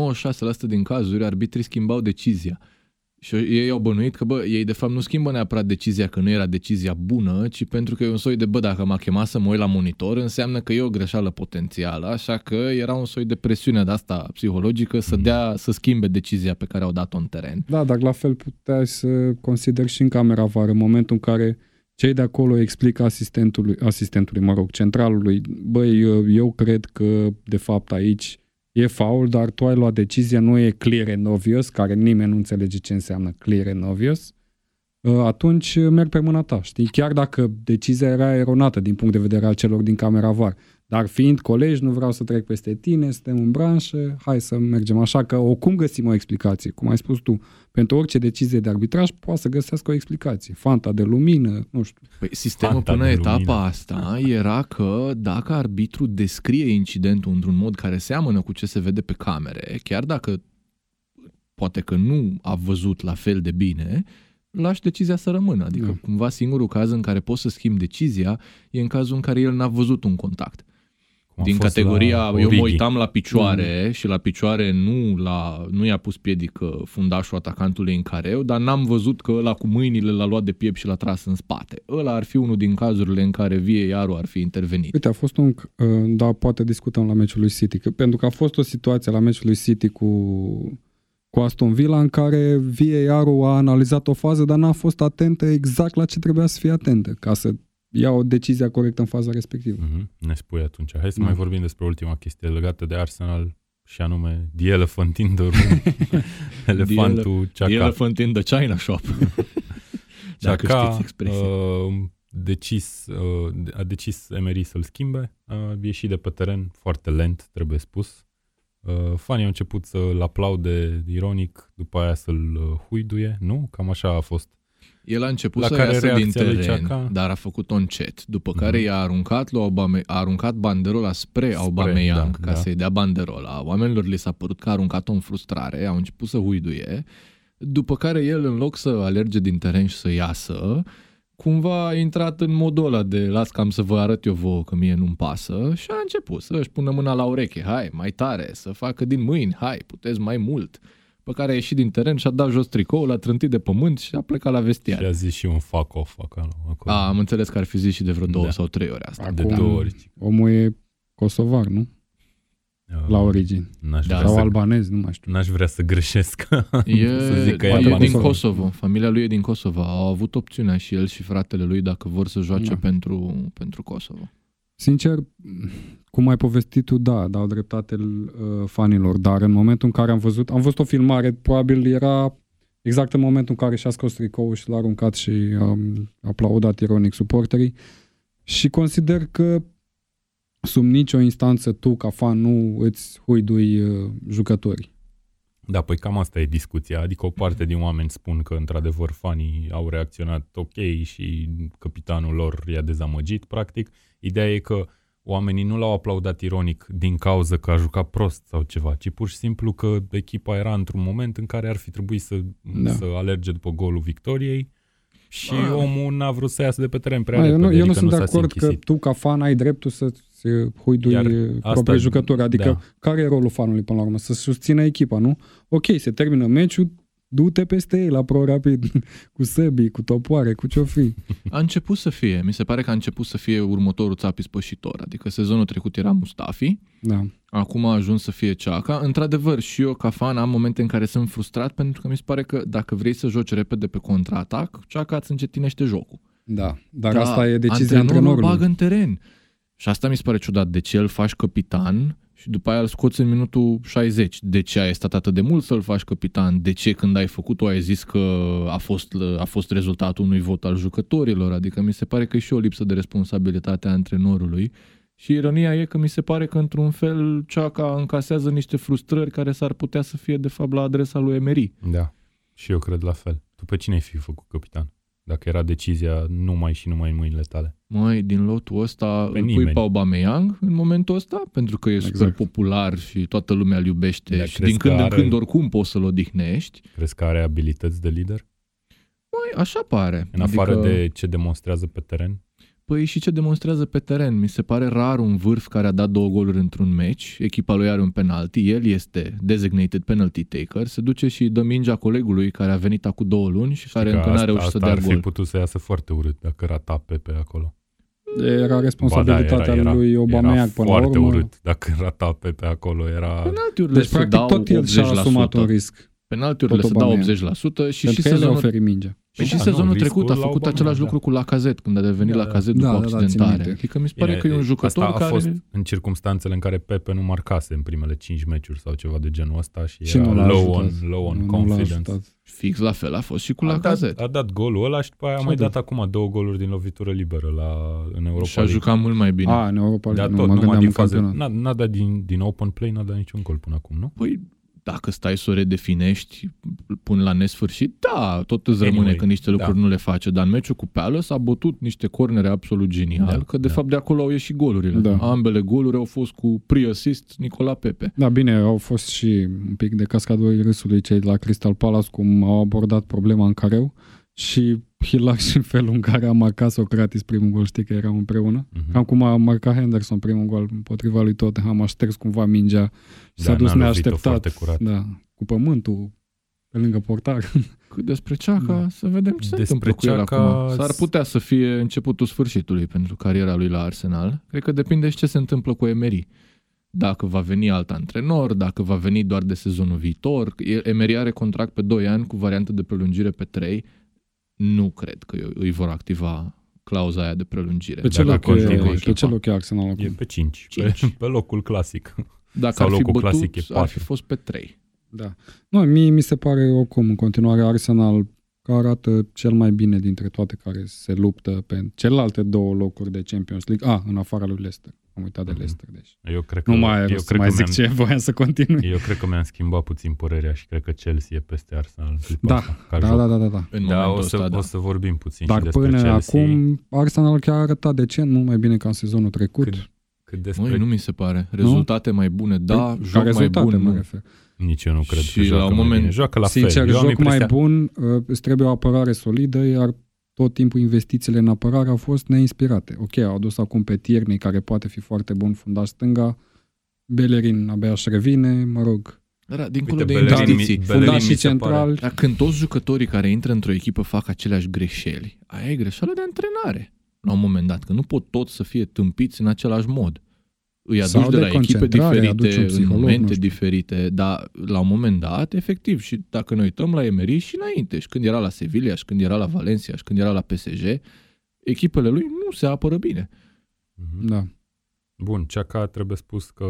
96% din cazuri, arbitrii schimbau decizia. Și ei au bănuit că, bă, ei de fapt nu schimbă neapărat decizia că nu era decizia bună, ci pentru că e un soi de, bă, dacă m-a chemat să mă uit la monitor, înseamnă că e o greșeală potențială, așa că era un soi de presiune de asta psihologică să dea, să schimbe decizia pe care au dat-o în teren. Da, dar la fel puteai să consideri și în camera VAR în momentul în care cei de acolo explică asistentului, asistentului, mă rog, centralului, băi, eu cred că de fapt aici e faul, dar tu ai luat decizia, nu e clear and obvious, care nimeni nu înțelege ce înseamnă clear and obvious, atunci merg pe mâna ta, știi? Chiar dacă decizia era eronată din punct de vedere al celor din camera VAR. Dar fiind colegi, nu vreau să trec peste tine, suntem în branșă, hai să mergem. Așa că oricum găsim o explicație, cum ai spus tu. Pentru orice decizie de arbitraj poate să găsească o explicație. Fanta de lumină, nu știu. Păi, sistemul Fanta până de etapa lumină. asta era că dacă arbitru descrie incidentul într-un mod care seamănă cu ce se vede pe camere, chiar dacă poate că nu a văzut la fel de bine, lași decizia să rămână. Adică Da. cumva singurul caz în care poți să schimbi decizia e în cazul în care el n-a văzut un contact. Cum a Din fost categoria, la eu mă Origi. uitam la picioare și la picioare nu, la, nu i-a pus piedică fundașul atacantului în careu, dar n-am văzut că ăla cu mâinile l-a luat de piept și l-a tras în spate. Ăla ar fi unul din cazurile în care VAR-ul ar fi intervenit. Uite, a fost un... uh, Da, poate discutăm la meciul lui City. Că, pentru că a fost o situație la meciul lui City cu, cu Aston Villa în care VAR-ul a analizat o fază, dar n-a fost atentă exact la ce trebuia să fie atentă, ca să ia o decizie corectă în faza respectivă. Mhm, Ne spui atunci. Hai să Da. mai vorbim despre ultima chestie legată de Arsenal și anume The Elephant in the Room. Elefantul The Chaka. elephant in the China shop. Dacă Chaka știți expresia. uh, decis, uh, a decis Emery să-l schimbe. A ieșit de pe teren foarte lent, trebuie spus. Uh, fanii au început să-l aplaude ironic, după aia să-l uh, huiduie, nu? Cam așa a fost. El a început La să care iasă din reacția lui teren, Xhaka? dar a făcut-o încet, după Mhm. care i-a aruncat, lui Aubame- a aruncat banderola spre, Spre, Aubameyang da, ca da. să-i dea banderola. Oamenilor li s-a părut că a aruncat-o în frustrare, au început să huiduie, după care el, în loc să alerge din teren și să iasă, cumva a intrat în modul ăla de las cam să vă arăt eu vouă că mie nu-mi pasă și a început să își pună mâna la ureche, hai, mai tare, să facă din mâini, hai, puteți mai mult. Pe care a ieșit din teren și a dat jos tricoul, l-a trântit de pământ și a plecat la vestiar. Și a zis și un fuck off acolo. acolo. A, am înțeles că ar fi zis și de vreo două Da. sau trei ori asta. de Acum, două ori. Omul e kosovar, nu? Uh, La origini. N-aș, Da. vrea Sau să, albanez, nu mai știu. n-aș vrea să greșesc. E, să zic că e e albanez. din Kosovo. Kosovo. Familia lui e din Kosovo. Au avut opțiunea și el și fratele lui dacă vor să joace Da. pentru, pentru Kosovo. Sincer, cum ai povestit tu, da, dau dreptate uh, fanilor, dar în momentul în care am văzut, am văzut o filmare, probabil era exact în momentul în care și-a scos tricoul și l-a aruncat și a aplaudat ironic suporterii. Și consider că sub nicio instanță tu, ca fan, nu îți huidui uh, jucătorii. Da, păi cam asta e discuția. Adică o parte din oameni spun că într-adevăr fanii au reacționat ok și capitanul lor i-a dezamăgit, practic. Ideea e că oamenii nu l-au aplaudat ironic din cauza că a jucat prost sau ceva, ci pur și simplu că echipa era într-un moment în care ar fi trebuit să, da. să alerge după golul victoriei și a. omul n-a vrut să iasă de pe teren prea a, repede. Eu nu, eu adică nu sunt de acord că tu ca fan ai dreptul să huidui proprii jucători. Adică da. care e rolul fanului până la urmă? Să susțină echipa, nu? Ok, se termină meciul, du-te peste ei la Pro Rapid cu săbii, cu topoare, cu ce fi. A început să fie, mi se pare că a început să fie următorul țapi spășitor, adică sezonul trecut era Mustafi, da. acum a ajuns să fie Ceaca. Într-adevăr, și eu ca fan am momente în care sunt frustrat pentru că mi se pare că dacă vrei să joci repede pe contraatac, Ceaca îți încetinește jocul. Da, dar da, asta e decizia antrenorului. bagă în teren. Și asta mi se pare ciudat. De ce îl faci capitan și după aia îl scoți în minutul 60? De ce ai stat atât de mult să-l faci capitan? De ce când ai făcut-o ai zis că a fost, a fost rezultatul unui vot al jucătorilor? Adică mi se pare că e și o lipsă de responsabilitate a antrenorului. Și ironia e că mi se pare că într-un fel Ceaca încasează niște frustrări care s-ar putea să fie de fapt la adresa lui Emery. Da, și eu cred la fel. Tu pe cine ai fi făcut capitan? Dacă era decizia numai și numai în mâinile tale. Mai din lotul ăsta pe îl pui pe Aubameyang în momentul ăsta, pentru că e exact. super popular și toată lumea îl iubește da, și din când are... în când oricum poți să-l odihnești. Crezi că are abilități de lider? Mai așa pare. În afară adică... de ce demonstrează pe teren? Păi și ce demonstrează pe teren? Mi se pare rar un vârf care a dat două goluri într-un meci, echipa lui are un penalti, el este designated penalty taker, se duce și dă mingea colegului care a venit acum două luni și care încă n-a reușit să dea gol. Asta ar fi putut să iasă foarte urât dacă rata pe acolo. Era responsabilitatea ba da, era, era, lui Aubameyang până la urmă. foarte urât dacă rata pe pe acolo. Era... Penaltiurile deci, practic, tot el și-a asumat un risc. Penaltiurile se dau 80% și și sezonul... mingea. Păi și da, sezonul nu, trecut a făcut același da. lucru cu Lacazette, când a devenit da, Lacazette da, după da, accidentare. Da, adică mi se pare Bine, că e un jucător asta care... a fost în circumstanțele în care Pepe nu marcase în primele 5 meciuri sau ceva de genul ăsta și, și era low on, low on nu, confidence. Nu Fix la fel a fost și cu a Lacazette. Dat, a dat golul ăla și după aia a mai dat acum două goluri din lovitură liberă la, în Europa Și a jucat mult mai bine. A, în Europa League, nu, mă gândeam din fază, n-a, n-a dat din, din open play, n-a dat niciun gol până acum, nu? Păi dacă stai să o redefinești până la nesfârșit, da, tot îți rămâne anyway, că niște lucruri da. nu le face, dar în meciul cu Palace a bătut niște cornere absolut genial, da, că de da. fapt de acolo au ieșit golurile. Da. Ambele goluri au fost cu pre-assist Nicola Pepe. Da, bine, au fost și un pic de cascadorii râsului cei de la Crystal Palace, cum au abordat problema în careu și hilar și în felul în care a marcat Socrates primul gol, știi că erau împreună. Uh-huh. Cam cum a marcat Henderson primul gol împotriva lui Tottenham, a șters cumva mingea și da, s-a dus neașteptat. Da, cu pământul pe lângă portar. Cât despre Ceaca, da. să vedem ce despre se întâmplă cu el acum. S-ar putea să fie începutul sfârșitului pentru cariera lui la Arsenal. Cred că depinde și ce se întâmplă cu Emery. Dacă va veni alt antrenor, dacă va veni doar de sezonul viitor. Emery are contract pe 2 ani cu variantă de prelungire pe 3 nu cred că îi vor activa clauza aia de prelungire. Pe ce, loc e, pe ce loc e Arsenal acum? E pe 5, 5. Pe, pe locul clasic. Dacă Sau ar fi locul bătut, clasic e 4. ar fi fost pe 3. Da. Nu, mie mi se pare oricum în continuare Arsenal că arată cel mai bine dintre toate care se luptă pe celelalte două locuri de Champions League. A, în afara lui Leicester. Am uitat de mm-hmm. Leicester, deci. Eu cred că, nu mai, eu cred mai că zic ce voiam să continui. Eu cred că mi-am schimbat puțin părerea și cred că Chelsea e peste Arsenal. Da, da, da, da, da, da. În da, o să, ăsta, da. o să vorbim puțin Dar și despre până Chelsea. acum Arsenal chiar a arătat decent, mult mai bine ca în sezonul trecut. Cât, cât despre... Măi, nu mi se pare. Rezultate nu? mai bune, da, păi, joc mai bun. Mă refer. Nici eu nu cred și că joacă la un moment, bine. Joacă la sincer, fel. Sincer, joc mai bun, uh, îți trebuie o apărare solidă, iar tot timpul investițiile în apărare au fost neinspirate. Ok, au adus acum pe Tierney, care poate fi foarte bun fundaș stânga, Bellerin abia își revine, mă rog. Da, dincolo Uite, de investiții, fundaș și central. Dar când toți jucătorii care intră într-o echipă fac aceleași greșeli, aia e greșeală de antrenare la un moment dat, că nu pot toți să fie tâmpiți în același mod îi aduci Sau de, de la echipe diferite, în momente diferite, dar la un moment dat, efectiv, și dacă ne uităm la Emery și înainte, și când era la Sevilla, și când era la Valencia, și când era la PSG, echipele lui nu se apără bine. Mhm. Da. Bun, Ceaca trebuie spus că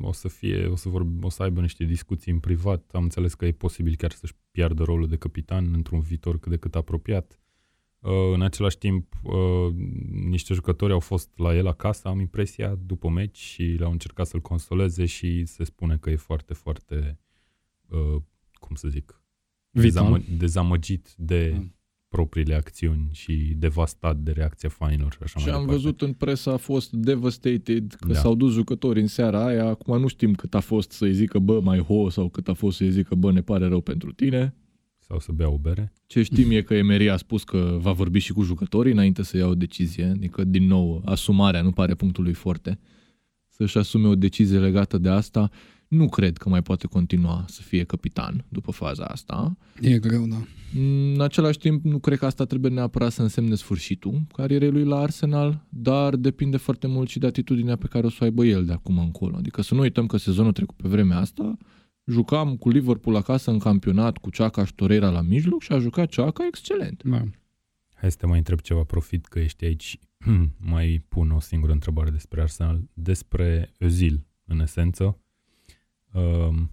o să fie, o să, vorbi, o să aibă niște discuții în privat. Am înțeles că e posibil chiar să-și piardă rolul de capitan într-un viitor cât de cât apropiat. Uh, în același timp, uh, niște jucători au fost la el acasă, am impresia, după meci și le-au încercat să-l consoleze și se spune că e foarte, foarte, uh, cum să zic, Vital. dezamă- dezamăgit de Mm. propriile acțiuni și devastat de reacția fanilor și așa Și mai am departe. văzut în presă a fost devastated că Da. s-au dus jucători în seara aia. Acum nu știm cât a fost să-i zică bă mai ho sau cât a fost să-i zică bă ne pare rău pentru tine. Sau să bea o bere. Ce știm e că Emery a spus că va vorbi și cu jucătorii înainte să ia o decizie. Adică, din nou, asumarea nu pare punctul lui forte. Să-și asume o decizie legată de asta. Nu cred că mai poate continua să fie capitan după faza asta. E greu, da. În același timp, nu cred că asta trebuie neapărat să însemne sfârșitul carierei lui la Arsenal, dar depinde foarte mult și de atitudinea pe care o să o aibă el de acum încolo. Adică să nu uităm că sezonul trecut pe vremea asta jucam cu Liverpool acasă în campionat cu Ceaca și Torreira la mijloc și a jucat Ceaca excelent. da. Hai să te mai întreb ceva profit că ești aici. mai pun o singură întrebare despre Arsenal. Despre Özil, în esență. Um,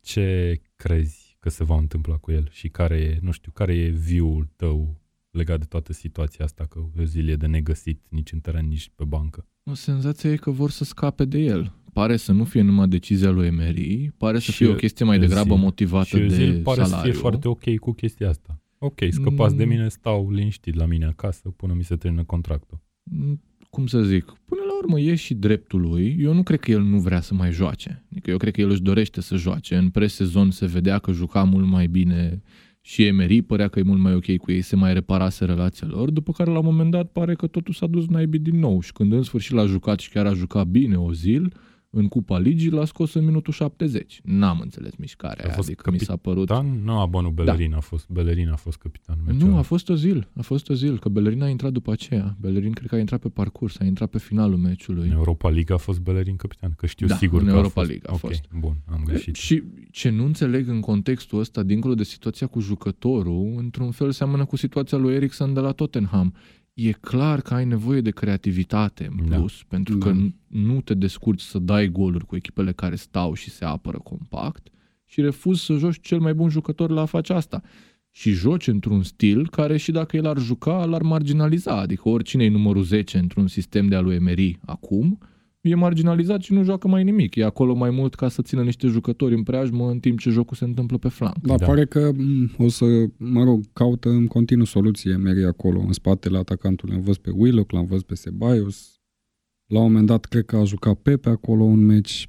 ce crezi că se va întâmpla cu el și care e, nu știu, care e view-ul tău legat de toată situația asta că Özil e de negăsit nici în teren, nici pe bancă? O senzație e că vor să scape de el. Pare să nu fie numai decizia lui Emery, pare să Și fie o chestie mai Özil- degrabă motivată Și Özil de pare salariu. să fie foarte ok cu chestia asta. Ok, scăpați de Mm. mine, stau liniștit la mine acasă până mi se termină contractul. Mm, cum să zic, până la urmă e și dreptul lui. Eu nu cred că el nu vrea să mai joace. Adică eu cred că el își dorește să joace. În presezon se vedea că juca mult mai bine și Emery părea că e mult mai ok cu ei, se mai reparase relația lor, după care la un moment dat pare că totul s-a dus naibii din nou și când în sfârșit l-a jucat și chiar a jucat bine o zil, în Cupa Ligii l-a scos în minutul 70. N-am înțeles mișcarea A aia, fost adică mi s-a părut... Capitan? Nu, a, bă, nu, Bellerin a fost, Bellerin a fost capitan. Nu, a fost o zil, a fost o zil, că Bellerin a intrat după aceea. Bellerin cred că a intrat pe parcurs, a intrat pe finalul meciului. În Europa League a fost Bellerin capitan, că știu Da, sigur în că Europa a fost. League a Ok, fost. bun, am greșit. Și ce nu înțeleg în contextul ăsta, dincolo de situația cu jucătorul, într-un fel seamănă cu situația lui Eriksen de la Tottenham. E clar că ai nevoie de creativitate în Da. plus, pentru că Da. n- nu te descurci să dai goluri cu echipele care stau și se apără compact și refuzi să joci cel mai bun jucător la a face asta. Și joci într-un stil care și dacă el ar juca, l-ar marginaliza. Adică oricine e numărul 10 într-un sistem de a lui Emery acum, e marginalizat și nu joacă mai nimic. E acolo mai mult ca să țină niște jucători în preajmă în timp ce jocul se întâmplă pe flanc. Dar Da. pare că m, o să, mă rog, caută în continuu soluție Meri acolo, în spatele atacantului. Am văzut pe Willock, l-am văzut pe Ceballos. La un moment dat, cred că a jucat Pepe acolo un meci.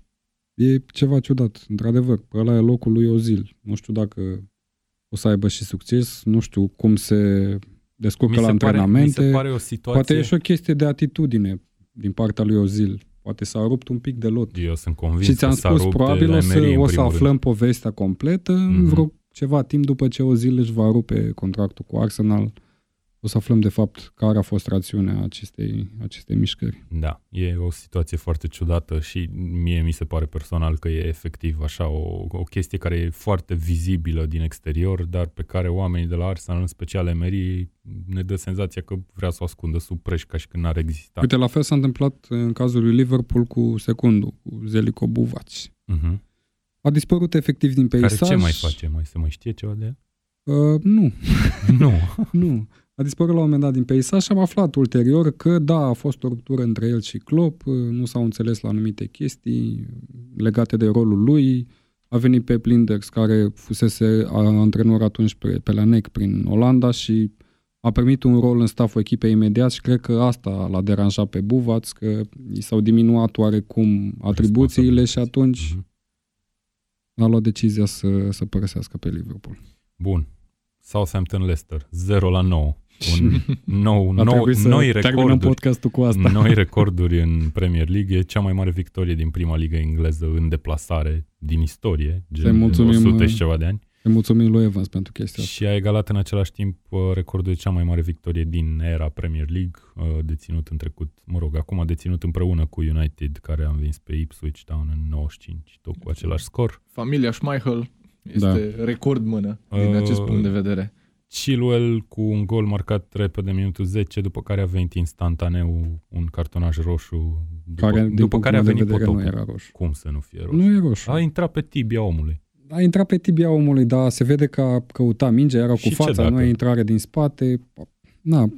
E ceva ciudat, într-adevăr. Ăla e locul lui Ozil. Nu știu dacă o să aibă și succes, nu știu cum se descurcă la mi se antrenamente. pare o situație... Poate e și o chestie de atitudine din partea lui Ozil. Poate s-a rupt un pic de lot. Eu sunt convins Și ți-am că s-a spus, rupt de probabil la o să, Emery, în o să primul aflăm rând. povestea completă în Mhm. vreo ceva timp după ce o zi își va rupe contractul cu Arsenal. O să aflăm de fapt care a fost rațiunea acestei, acestei mișcări. Da, e o situație foarte ciudată și mie mi se pare personal că e efectiv așa o, o chestie care e foarte vizibilă din exterior, dar pe care oamenii de la Arsenal, în special Emery, ne dă senzația că vrea să o ascundă sub preș ca și când n-ar exista. Uite, la fel s-a întâmplat în cazul lui Liverpool cu secundul, cu Zeliko Buvaci. Uh-huh. A dispărut efectiv din Care peisaj. ce mai face? Mai se mai știe ceva de el? Uh, nu, nu. nu. A dispărut la un moment dat din peisaj și am aflat ulterior că da, a fost o ruptură între el și Klopp, uh, nu s-au înțeles la anumite chestii legate de rolul lui. A venit pe Blinders, care fusese a- antrenor atunci pe, pe la NEC prin Olanda și a primit un rol în staful echipei imediat și cred că asta l-a deranjat pe Buvaț, că i s-au diminuat oarecum atribuțiile și atunci Mhm. a luat decizia să, să părăsească pe Liverpool. Bun. Southampton Leicester 0 la 9. Un nou, A nou, trebuit să noi terminăm recorduri. podcastul cu asta. Noi recorduri în Premier League. E cea mai mare victorie din prima ligă engleză în deplasare din istorie, gen mulțumim, 100 și uh, ceva de ani. Îi mulțumim lui Evans pentru chestia asta. Și a egalat în același timp uh, recordul de cea mai mare victorie din era Premier League, uh, deținut în trecut, mă rog, acum a deținut împreună cu United, care a învins pe Ipswich Town în 95, tot cu același scor. Familia Schmeichel este record mână din Uh, acest punct de vedere. Chilwell cu un gol marcat repede minutul 10, după care a venit instantaneu un cartonaj roșu, după care, care, din după care a punctul meu venit de vedere, potopul. nu era roșu. Cum să nu fie roșu? Nu e roșu. A intrat pe tibia omului. A intrat pe tibia omului, dar se vede că a căutat mingea, era Și cu ce fața, dacă? nu e intrare din spate. Na,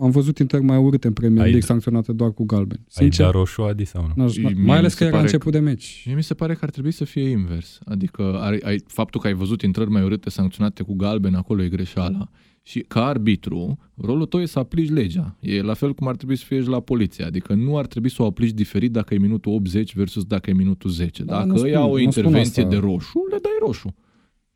am văzut intrări mai urâte în Premier Ai- League sancționate doar cu galben. Ai Sincer, dat roșu, Adi, sau nu? n-aș, Mie mai ales mi că se era pare început de meci. Mie mi se pare că ar trebui să fie invers. Adică ai, ai, faptul că ai văzut intrări mai urâte sancționate cu galben, acolo e greșeala. Și ca arbitru, rolul tău e să aplici legea. E la fel cum ar trebui să fie și la poliție. Adică nu ar trebui să o aplici diferit dacă e minutul 80 versus dacă e minutul 10. Da, Dacă nu da, spun- ia o nu spun intervenție asta. de roșu, le dai roșu.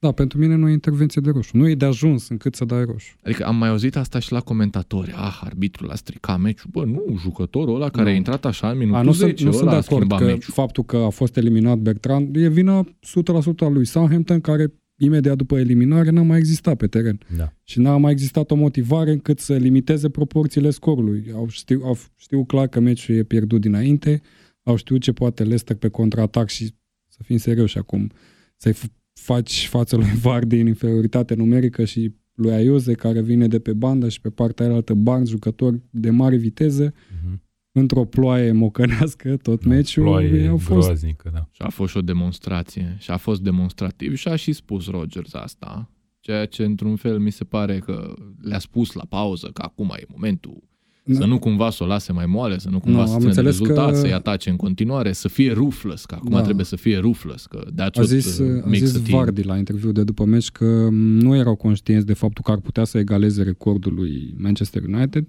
Da, pentru mine nu e intervenție de roșu. Nu e de ajuns încât să dai roșu. Adică am mai auzit asta și la comentatori. Ah, arbitrul a stricat meciul. Bă, nu, jucătorul ăla care Nu. a intrat așa în minutul A, nu 10, sunt, nu sunt ăla de a acord schimbat că meciul. faptul că a fost eliminat Bertrand e vina 100% a lui Southampton, care imediat după eliminare n-a mai existat pe teren. Da. Și n-a mai existat o motivare încât să limiteze proporțiile scorului. Au știu, au știu clar că meciul e pierdut dinainte, au știut ce poate Leicester pe contraatac și să fim serioși acum, să-i f- faci față lui Vardy în inferioritate numerică și lui Aioze care vine de pe bandă și pe partea aia Barnes, jucători de mare viteză, Mhm. într-o ploaie mocănească tot meciul, Ploaie au fost groaznică, da. Și a fost și o demonstrație și a fost demonstrativ și a și spus Rogers asta. Ceea ce într-un fel mi se pare că le-a spus la pauză că acum e momentul să nu cumva să o lase mai moale, să nu cumva Nu, să am țină de înțeles rezultat, că- să-i atace în continuare, să fie ruthless, că acum Da. trebuie să fie ruthless, că that's A what zis, uh, a makes zis a team. Vardy la interviu de după meci că nu erau conștienți de faptul că ar putea să egaleze recordul lui Manchester United,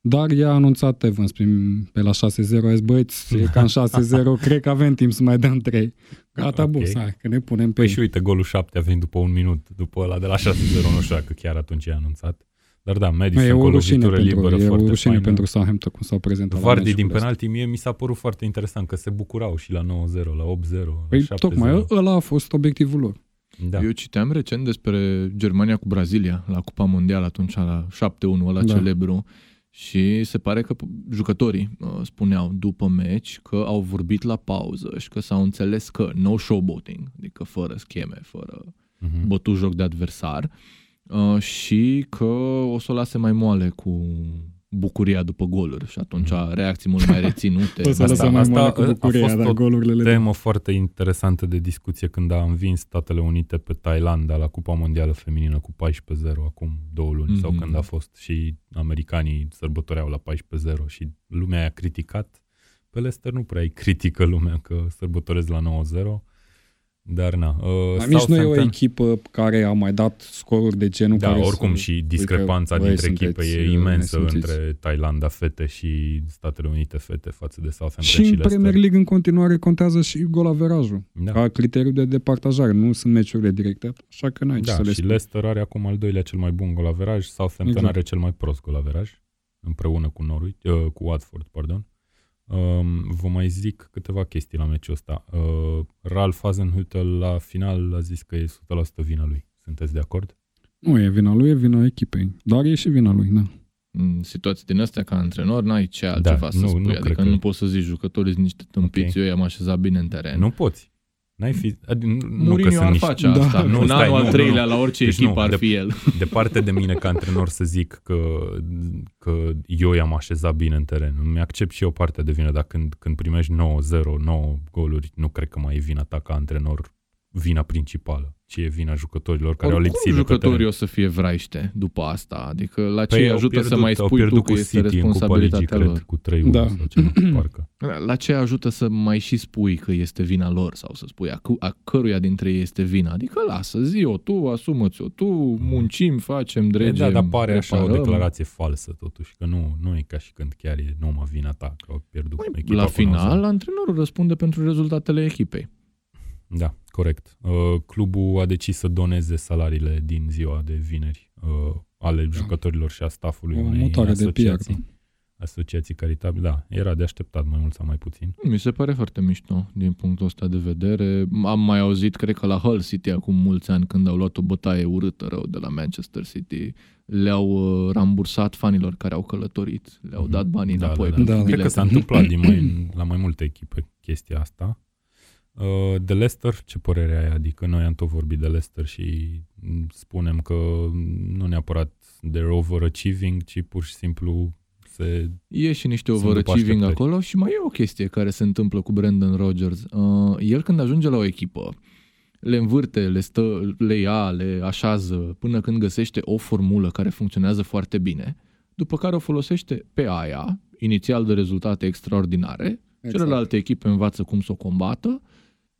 dar i-a anunțat Evans prin, pe la 6-0, a zis, băieți, e cam 6-0, cred că avem timp să mai dăm 3. Gata, Ok. okay. bus, hai, că ne punem pe Păi ei. și uite, golul 7 a venit după un minut, după ăla de la 6-0, nu știu dacă chiar atunci e anunțat. Dar da, Madison E cu o o rușine, lovitură pentru, liberă e o foarte rușine faină. pentru Southampton cum s-au prezentat la Vardy meciul din ăsta. penalti, mie mi s-a părut foarte interesant că se bucurau și la 9-0, la 8-0, Păi la 7-0. tocmai ăla a fost obiectivul lor. Da. Eu citeam recent despre Germania cu Brazilia la Cupa Mondială atunci la 7-1 ăla Da. celebru și se pare că jucătorii uh, spuneau după meci că au vorbit la pauză și că s-au înțeles că no showboating, adică fără scheme, fără Mhm. bătut joc de adversar uh, și că o să o lase mai moale cu bucuria după goluri și atunci reacții mult mai reținute. O să Asta- lăsăm mai asta moale cu a bucuria, fost dar o golurile le dă. temă foarte interesantă de discuție când a învins Statele Unite pe Thailanda la Cupa Mondială Feminină cu 14-0 acum două luni mm-hmm. sau Mhm. când a fost și americanii sărbătoreau la 14-0 și lumea i-a criticat. Pe Leicester nu prea îi critică lumea că sărbătoresc la 9-0, dar na. Uh, Dar nici nu e o Southampton- echipă care a mai dat scoruri de genul Da, care oricum să... și discrepanța băi, dintre sunteți, echipe e uh, imensă nesimțiți. între Thailanda fete și Statele Unite fete față de Southampton Și și, în Leicester. Premier League în continuare contează și golaverajul. Da. Ca criteriu de departajare. Nu sunt meciurile directe, așa că n-ai ce Da, să le și spui. Leicester are acum al doilea cel mai bun golaveraj, Southampton Exact. are cel mai prost golaveraj, împreună cu Norwich, uh, cu Watford, pardon. Um, vă mai zic câteva chestii la meciul ăsta. Uh, Ralf Hasenhüttl la final a zis că e 100% vina lui. Sunteți de acord? Nu e vina lui, e vina echipei. Dar e și vina lui, da. în situații din astea ca antrenor n-ai ce altceva Da, să nu- spui. nu adică cred că- nu poți să zici jucătorii sunt niște tâmpiți, Ok. eu i-am așezat bine în teren. Nu poți. N-ai fi... adi- Nu, nu că Mourinho sunt ar niște... face Da. asta. Nu, în stai, anul nu, al nu, treilea nu. la orice Deci echipă nu, ar de- fi el. Departe de mine ca antrenor să zic că, că eu i-am așezat bine în teren. Îmi accept și eu partea de vină, dar când, când primești 9-0, 9 goluri, nu cred că mai e vina ta ca antrenor vina principală, ci e vina jucătorilor care Oricum au lipsit de pe jucătorii teren. o să fie vraiște după asta. Adică la ce Păi îi au ajută să pierdut- mai au spui tu pierdut că cu este City în Cupa Ligii, responsabilitatea cred, lor? cu 3 Da. sau ceva, parcă. La ce ajută să mai și spui că este vina lor sau să spui a, cu- a căruia dintre ei este vina? Adică lasă, zi-o tu, asumă-ți-o tu, muncim, facem, E, dregem, da, dar pare așa o reparăm. declarație falsă totuși, că nu, nu e ca și când chiar e numai vina ta că au pierdut Păi, echipa La cu 9-0. final, antrenorul răspunde pentru rezultatele echipei. Da, corect. Uh, clubul a decis să doneze salariile din ziua de vineri uh, ale Da. jucătorilor și a staffului O unei mutare de PR. asociații, asociații caritabile. Da, era de așteptat mai mult sau mai puțin. Mi se pare foarte mișto din punctul ăsta de vedere. Am mai auzit, cred că la Hull City acum mulți ani, când au luat o bătaie urâtă rău de la Manchester City, le-au uh, rambursat fanilor care au călătorit, le-au Mhm. dat banii Da, înapoi da, da. pentru Da. Cred că bilete. s-a întâmplat din mai, la mai multe echipe chestia asta. Uh, de Leicester, ce părere ai? Adică noi am tot vorbit de Leicester și mm, spunem că nu neapărat they're overachieving, ci pur și simplu se... E și niște Sunt după overachieving așteptări. acolo și mai e o chestie care se întâmplă cu Brandon Rodgers. Uh, el când ajunge la o echipă, le învârte, le, stă, le ia, le așează până când găsește o formulă care funcționează foarte bine, după care o folosește pe aia, inițial de rezultate extraordinare, exact. celelalte echipe învață cum să o combată,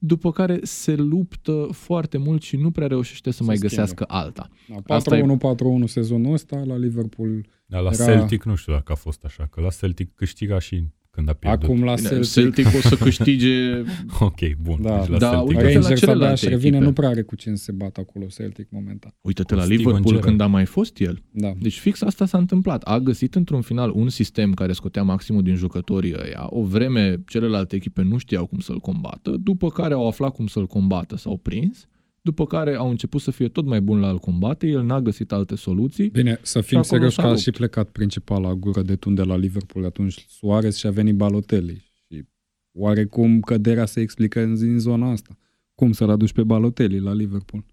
după care se luptă foarte mult și nu prea reușește să Se mai schimbă. găsească alta. Da, Asta e- 4-1-4-1 sezonul ăsta, la Liverpool. Dar la Era- Celtic nu știu dacă a fost așa, că la Celtic câștiga și când a pierdut. Acum la Bine, Celtic, Celtic o să câștige Ok, bun. Da. Deci la Da, Celtic uite-te la Rangers abia celelalte își revine, echipe. nu prea are cu cine se bată acolo Celtic momentan. Uite-te Cu la Steven Liverpool Gerrard. când a mai fost el. Da. Deci fix asta s-a întâmplat. A găsit într-un final un sistem care scotea maximul din jucătorii ăia. O vreme celelalte echipe nu știau cum să-l combată, după care au aflat cum să-l combată, s-au prins, după care au început să fie tot mai bun la a-l combate, el n-a găsit alte soluții. Bine, să fim acolo serios s-a că a rupt. și plecat principal la gură de tun de la Liverpool atunci Suarez și a venit Balotelli. Și oarecum căderea se explică în, în zona asta. Cum să-l aduci pe Balotelli la Liverpool?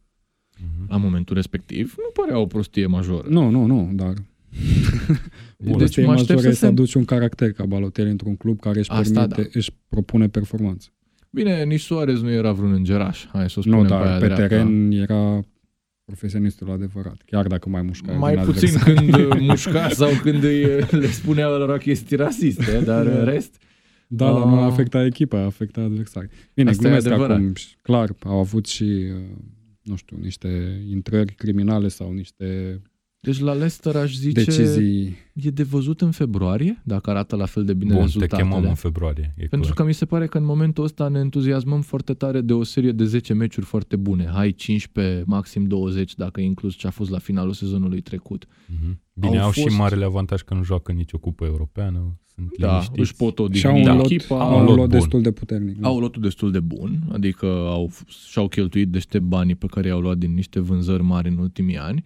Mhm. La momentul respectiv, nu părea o prostie majoră. Nu, nu, nu, dar... Bun, deci deci mă aștept majoră să e să se... aduci un caracter ca Balotelli într-un club care își, Asta permite, da. își propune performanță. Bine, nici Suarez nu era vreun îngeraș, hai să o spunem Nu, pe dar aia pe dreaptă. teren era profesionistul adevărat, chiar dacă mai mușca. Mai din puțin adversar. când uh, mușca sau când îi, le spunea lor chestii rasiste, dar în Da. rest... Da, dar nu a Ah. afectat echipa, a afectat adversari. Bine, Asta e glumesc adevărat. acum, și clar, au avut și, uh, nu știu, niște intrări criminale sau niște Deci la Leicester aș zice... decizii. E de văzut în februarie, dacă arată la fel de bine Bun, te rezultatele. chemăm în februarie. E Pentru clar. că mi se pare că în momentul ăsta ne entuziasmăm foarte tare de o serie de 10 meciuri foarte bune. Hai 15, maxim 20, dacă inclus ce a fost la finalul sezonului trecut. Mhm. Bine, Au au, și fost- marele avantaj că nu joacă nicio cupă europeană. Sunt Da, liniștiți. își pot o Și au divini un Da. lot, echipa. Au au un un lot lot bun. destul de puternic. da. Au lotul destul de bun, adică au, și-au cheltuit dește banii pe care i-au luat din niște vânzări mari în ultimii ani,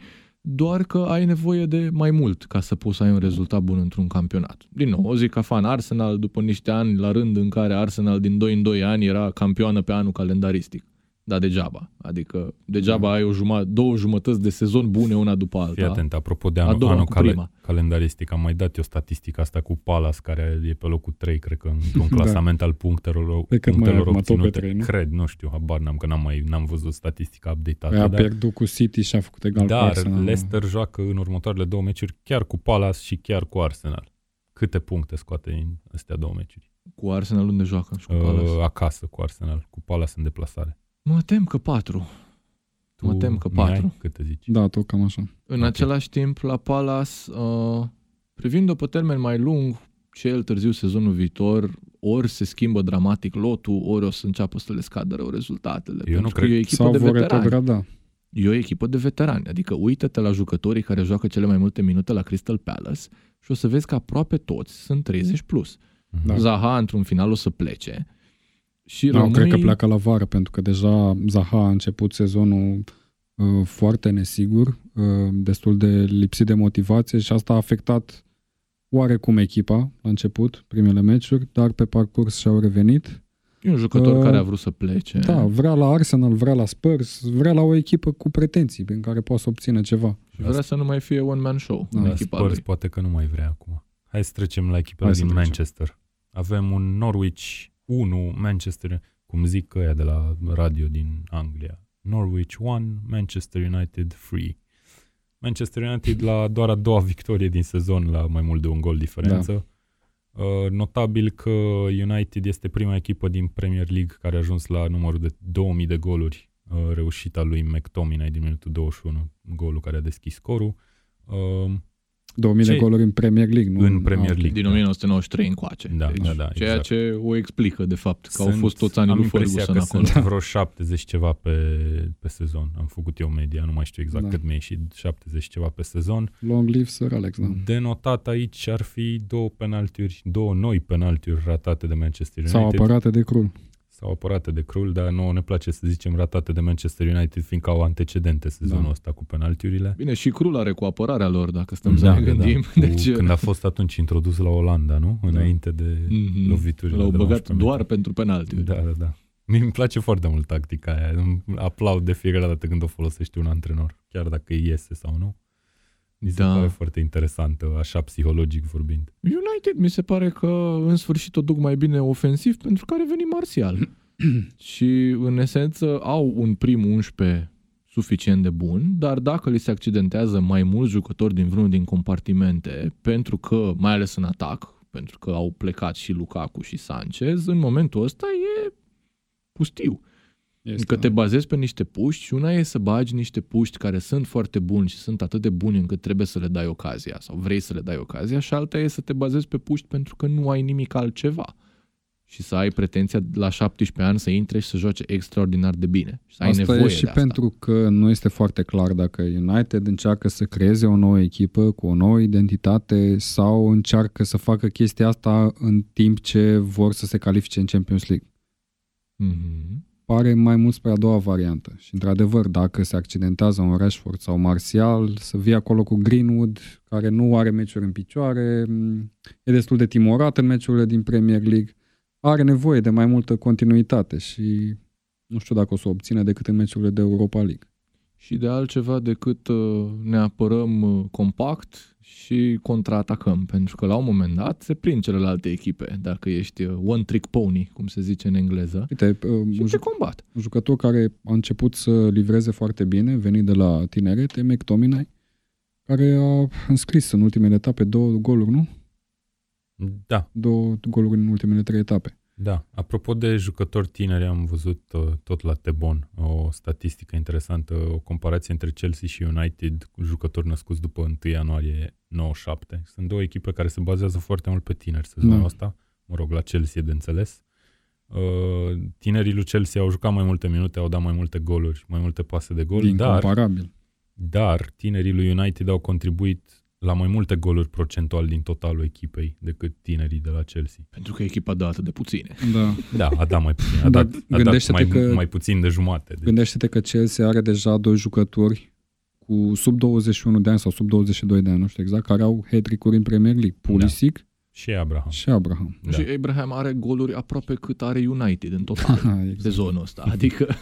doar că ai nevoie de mai mult ca să poți să ai un rezultat bun într-un campionat. Din nou, o zic ca fan Arsenal după niște ani la rând în care Arsenal din 2 în 2 ani era campioană pe anul calendaristic. Dar degeaba. Adică degeaba ai o jumătate, două jumătăți de sezon bune una după alta. Fii atent, apropo de A anul, doua, anul cu cale, prima. calendaristic, am mai dat eu statistica asta cu Palace, care e pe locul 3, cred că, într-un clasament al punctelor, Pe cât mai punctelor acum, tot pe obținute. trei, nu? Cred, nu știu, habar n-am, că n-am, mai, n-am văzut statistica updatată. Păi a dar pierdut cu City și a făcut egal cu dar Arsenal. Leicester joacă în următoarele două meciuri chiar cu Palace și chiar cu Arsenal. Câte puncte scoate în astea două meciuri? Cu Arsenal unde joacă și cu Palace. Uh, acasă cu Arsenal, cu Palace în deplasare. Mă tem că patru. Mă Tu, tem că Mihai, patru. Câte zici? Da, tot cam așa. În Ok. același timp, la Palace, uh, privind-o pe termen mai lung, cel târziu sezonul viitor, ori se schimbă dramatic lotul, ori o să înceapă să le scadă rău rezultatele. Eu nu pentru cred. că e o echipă Sau de vor veterani. retrograda. E o echipă de veterani. Adică uită-te la jucătorii care joacă cele mai multe minute la Crystal Palace și o să vezi că aproape toți sunt 30 plus. Mhm. Da. Zaha într-un final o să plece. Și Nu, românii... cred că pleacă la vară, pentru că deja Zaha a început sezonul uh, foarte nesigur, uh, destul de lipsit de motivație și asta a afectat oarecum echipa la început, primele meciuri, dar pe parcurs și-au revenit. E un jucător Uh, care a vrut să plece. Da, vrea la Arsenal, vrea la Spurs, vrea la o echipă cu pretenții prin care poate să obțină ceva. Și vrea să nu mai fie one-man show Da, în Da, echipa Spurs lui. poate că nu mai vrea acum. Hai să trecem la echipele Hai să din trecem. Manchester. Avem un Norwich 1, Manchester, cum zic ăia de la radio din Anglia. Norwich 1, Manchester United 3. Manchester United la doar a doua victorie din sezon la mai mult de un gol diferență. Da. Uh, notabil că United este prima echipă din Premier League care a ajuns la numărul de 2000 de goluri uh, reușita lui McTominay din minutul 21, golul care a deschis scorul. Uh, 2000 de Ce- goluri în Premier League, nu? În Premier Ah, ok. League. Din 1993 încoace. Da, deci, da, da, Ceea exact. ce o explică, de fapt, că au Sunt- fost toți anii am lui impresia Ferguson că acolo. sunt vreo 70 ceva pe, pe sezon. Am făcut eu media, nu mai știu exact Da. cât mi-a ieșit, 70 ceva pe sezon. Long live Sir Alex, da. De notat aici ar fi două penaltiuri, două noi penaltiuri ratate de Manchester United. Sau apărate de Krul. Sau apărate de Krul, dar nouă ne place să zicem ratate de Manchester United, fiindcă au antecedente sezonul Da. ăsta cu penaltiurile. Bine, și Crul are cu apărarea lor, dacă stăm să Da, ne da, da. gândim. Cu, Deci, când a fost atunci introdus la Olanda, nu? Înainte de mhm, loviturile l-au de la băgat 11 metri. doar pentru penalti. Da, da, da. Mie îmi place foarte mult tactica aia. Îmi aplaud de fiecare dată când o folosește un antrenor, chiar dacă îi iese sau nu. Mi se Da. pare foarte interesantă, așa psihologic vorbind. United mi se pare că în sfârșit o duc mai bine ofensiv pentru că a revenit Martial. și în esență au un prim 11 suficient de bun, dar dacă li se accidentează mai mulți jucători din vreunul din compartimente, pentru că, mai ales în atac, pentru că au plecat și Lukaku și Sanchez, în momentul ăsta e pustiu. Este, Că te bazezi pe niște puști și una e să bagi niște puști care sunt foarte buni și sunt atât de buni încât trebuie să le dai ocazia sau vrei să le dai ocazia și alta e să te bazezi pe puști pentru că nu ai nimic altceva și să ai pretenția la 17 ani să intre și să joace extraordinar de bine. Și să ai Asta nevoie e și de asta. pentru că nu este foarte clar dacă United încearcă să creeze o nouă echipă cu o nouă identitate sau încearcă să facă chestia asta în timp ce vor să se califice în Champions League. Mhm. Pare mai mult spre a doua variantă. Și într-adevăr, dacă se accidentează un Rashford sau Martial, să vii acolo cu Greenwood, care nu are meciuri în picioare, e destul de timorat în meciurile din Premier League, are nevoie de mai multă continuitate și nu știu dacă o să o obține decât în meciurile de Europa League. Și de altceva decât uh, ne apărăm uh, compact și contraatacăm, pentru că la un moment dat se prind celelalte echipe, dacă ești uh, one trick pony, cum se zice în engleză, Uite, uh, și un, te ju- combat. un jucător care a început să livreze foarte bine, venit de la tineret, e McTominay, care a înscris în ultimele etape două goluri, nu? Da, Două goluri în ultimele trei etape. Da. Apropo de jucători tineri, am văzut uh, tot la Tebon o statistică interesantă, o comparație între Chelsea și United cu jucători născuți după 1 ianuarie 97. Sunt două echipe care se bazează foarte mult pe tineri sezonul Da. ăsta. Mă rog, la Chelsea e de înțeles. Uh, tinerii lui Chelsea au jucat mai multe minute, au dat mai multe goluri, mai multe pase de gol, dar Incomparabil. Dar tinerii lui United au contribuit la mai multe goluri procentual din totalul echipei decât tinerii de la Chelsea. Pentru că echipa dă atât de puține. Da. Da, a dat mai puțin. A Dar dat, a dat gândește-te mai, că- mai puțin de jumate. Deci, Gândește-te că Chelsea are deja doi jucători cu sub 21 de ani sau sub 22 de ani, nu știu exact, care au hat-trick-uri în Premier League. Pulisic și Abraham. și Abraham. Da. Și Abraham are goluri aproape cât are United în total exact. sezonul ăsta. Adică,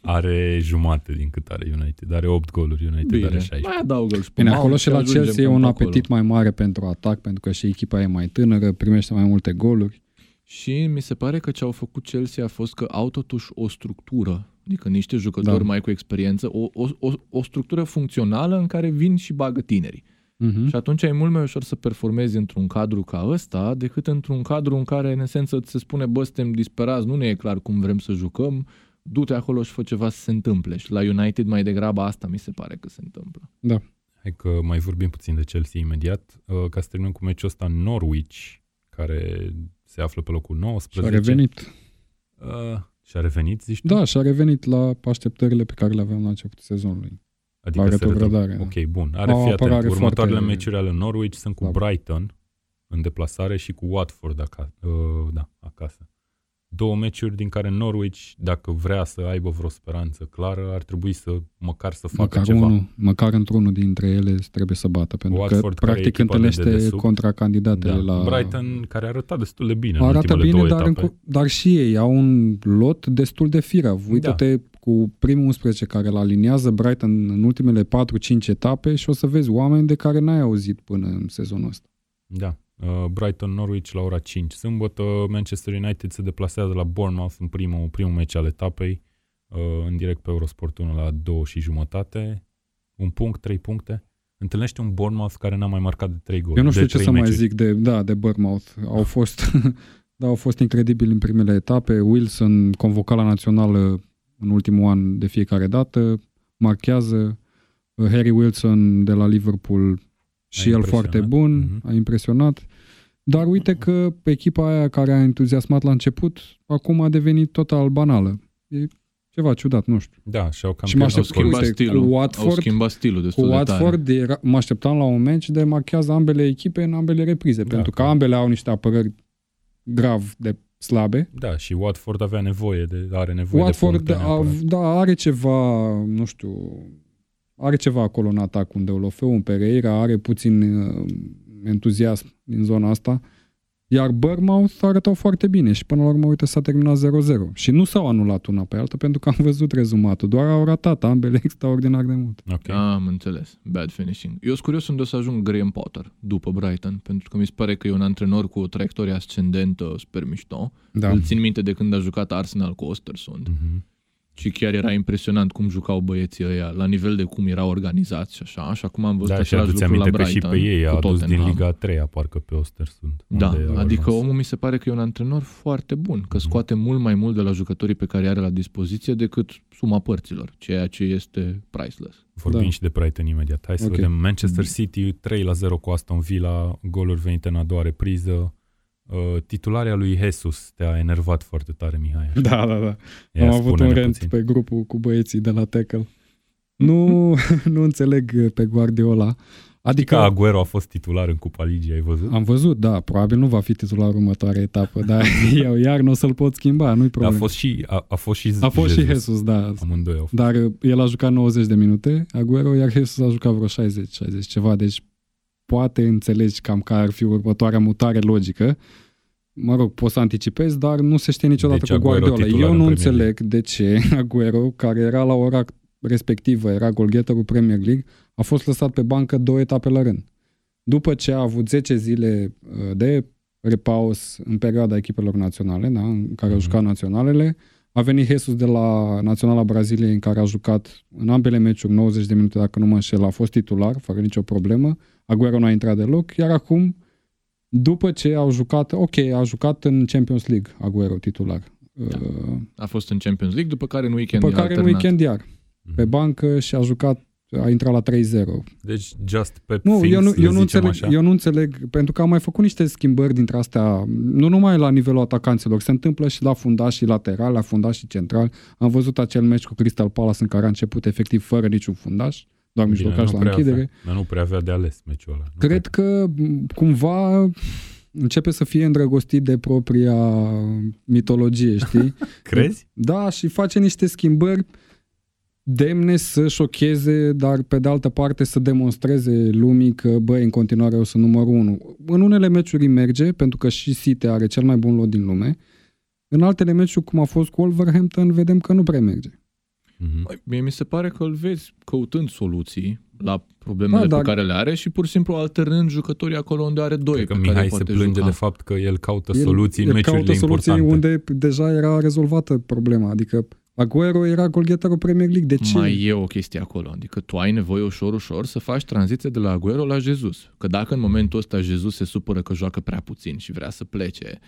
Are jumate din cât are United. Are 8 goluri, United bine, are 16. mai adaugă-l și pe Bine, Mount acolo și la ajungem Chelsea e cam un pe apetit mai mare pentru atac, pentru că și echipa e mai tânără, primește mai multe goluri. Și mi se pare că ce au făcut Chelsea a fost că au totuși o structură, adică niște jucători Da. mai cu experiență, o, o, o, o structură funcțională în care vin și bagă tinerii. Uh-huh. Și atunci e mult mai ușor să performezi într-un cadru ca ăsta decât într-un cadru în care, în esență, ți se spune, bă, suntem disperați, nu ne e clar cum vrem să jucăm, du-te acolo și fă ceva să se întâmple. Și la United mai degrabă asta mi se pare că se întâmplă. Hai că mai vorbim puțin de Chelsea imediat. Uh, Ca să terminăm cu meciul ăsta, Norwich, care se află pe locul Și 19. a revenit. Uh, și a revenit, zici tu? Da, și a revenit la așteptările pe care le aveam la începutul sezonului. Adică la se redă- retrogradare, da. Ok, bun. Are Au o fi atent. apărare Următoarele foarte meciuri ale Norwich sunt cu slabă. Brighton în deplasare și cu Watford acasă. Uh, da, acasă. Două meciuri din care Norwich, dacă vrea să aibă vreo speranță clară, ar trebui să măcar să facă Măcar, ceva. unul, măcar într-unul dintre ele trebuie să bată, pentru Watford, că care e practic echipa de întâlnește dedesubt. contra candidatele da. la... Brighton, care a arătat destul de bine în Arată ultimele bine, două dar, etape. încă, dar și ei au un lot destul de firav. Uită-te Da. cu primul 11 care îl aliniază Brighton în ultimele 4-5 etape și o să vezi oameni de care n-ai auzit până în sezonul ăsta. Da. Uh, Brighton Norwich la ora 5. Sâmbătă Manchester United se deplasează la Bournemouth în primul, primul meci al etapei uh, în direct pe Eurosport 1 la 2 și jumătate. Un punct, trei puncte. Întâlnește un Bournemouth care n-a mai marcat de 3 goluri. Eu nu știu de ce trei să mai meciuri. zic de, da, de Bournemouth. Au fost, da, au fost incredibili în primele etape. Wilson convocat la națională în ultimul an de fiecare dată, marchează. Harry Wilson de la Liverpool și el impresionat. foarte bun, Mhm. a impresionat. Dar uite că echipa aia care a entuziasmat la început, acum a devenit total banală. E ceva ciudat, nu știu. Da, și au cam Și mă pierdut aștept- Au goluri. schimbat uite, cu stilul. Watford- Au schimbat stilul Cu destul de tare. Watford era, mă așteptam la un meci de marchează ambele echipe în ambele reprize, Da, pentru că că- ambele au niște apărări grav de slabe. Da, și Watford avea nevoie de, are nevoie Watford de puncte a, neapărat. da, are ceva, nu știu, are ceva acolo în atac unde Olofeu, un Pereira, are puțin uh, entuziasm din zona asta. Iar Bournemouth arătau foarte bine și până la urmă, uite, s-a terminat 0-0. Și nu s-au anulat una pe alta pentru că am văzut rezumatul, doar au ratat ambele extraordinar de mult. Ok. Am înțeles. Bad finishing. Eu sunt curios unde o să ajung Graham Potter după Brighton, pentru că mi se pare că e un antrenor cu o traiectorie ascendentă super mișto. Da. Îl țin minte de când a jucat Arsenal cu Ostersund. Mhm. Și chiar era impresionant cum jucau băieții ăia, la nivel de cum erau organizați și așa. Și acum am văzut Da, și același aduți lucru la aminte că și Brighton pe ei a cu adus din Tottenham. Liga a treia, parcă pe Ostersund. Da, unde au adică ajuns. omul mi se pare că e un antrenor foarte bun, că scoate mult mai mult de la jucătorii pe care îi are la dispoziție decât suma părților, ceea ce este priceless. Vorbim Da. și de Brighton imediat. Hai să Ok. vedem. Manchester City 3 la 0 cu Aston Villa, goluri venite în a doua repriză. Uh, titularea lui Jesus te-a enervat foarte tare, Mihai. așa? Da, da, da. Ia Am avut un spune-ne rent puțin. pe grupul cu băieții de la Tackle. Nu, nu înțeleg pe Guardiola. Adică Că Aguero a fost titular în Cupa Ligii, ai văzut? am văzut, da, probabil nu va fi titular următoarea etapă, dar eu iar nu o să-l pot schimba, nu-i Dar problemă. a fost și, a, a fost și a fost și Jesus, da. Amândoi au fost. Dar uh, el a jucat 90 de minute, Aguero, iar Jesus a jucat vreo 60, 60 ceva, deci poate înțelegi cam care ar fi următoarea mutare logică. Mă rog, poți să anticipezi, dar nu se știe niciodată Deci cu Aguero Guardiola. titular Eu în nu Premier înțeleg de ce Aguero, care era la ora respectivă, era golgheterul Premier League, a fost lăsat pe bancă două etape la rând. După ce a avut 10 zile uh, de repaus în perioada echipelor naționale, da, în care au Mhm. jucat naționalele, a venit Jesus de la Naționala Braziliei în care a jucat în ambele meciuri 90 de minute, dacă nu mă înșel, a fost titular, fără nicio problemă. Aguero nu a intrat deloc, iar acum, după ce au jucat, ok, a jucat în Champions League Aguero titular. Da. Uh, A fost în Champions League, după care în weekend După e care în alternat. weekend iar, pe Mhm. bancă și a jucat, a intrat la 3-0. Deci just pe Nu, things, eu nu, le eu, nu zicem înțeleg, așa. eu nu înțeleg, pentru că am mai făcut niște schimbări dintre astea, nu numai la nivelul atacanților, se întâmplă și la fundaș și lateral, la fundaș și central. Am văzut acel meci cu Crystal Palace în care a început efectiv fără niciun fundaș, doar Bine, mijlocaș nu la prea închidere. Avea, dar nu prea avea de ales meciul ăla. Nu Cred că m, cumva începe să fie îndrăgostit de propria mitologie, știi? Crezi? Da, și face niște schimbări demne să șocheze, dar pe de altă parte să demonstreze lumii că, băi, în continuare o să numărul 1. În unele meciuri îi merge, pentru că și City are cel mai bun lot din lume. În altele meciuri, cum a fost cu Wolverhampton, vedem că nu prea merge. Mhm. Băi, Mie mi se pare că îl vezi căutând soluții la problemele Da, da, dar- pe care le are și pur și simplu alternând jucătorii acolo unde are doi Cred că pe care Mihai se poate plânge juca. de fapt că el caută El- soluții în el meciurile caută soluții importante. unde deja era rezolvată problema. Adică Aguero era golgheterul Premier League. De ce? Mai e o chestie acolo. Adică tu ai nevoie ușor, ușor să faci tranziție de la Aguero la Jesus. Că dacă în momentul ăsta Jesus se supără că joacă prea puțin și vrea să plece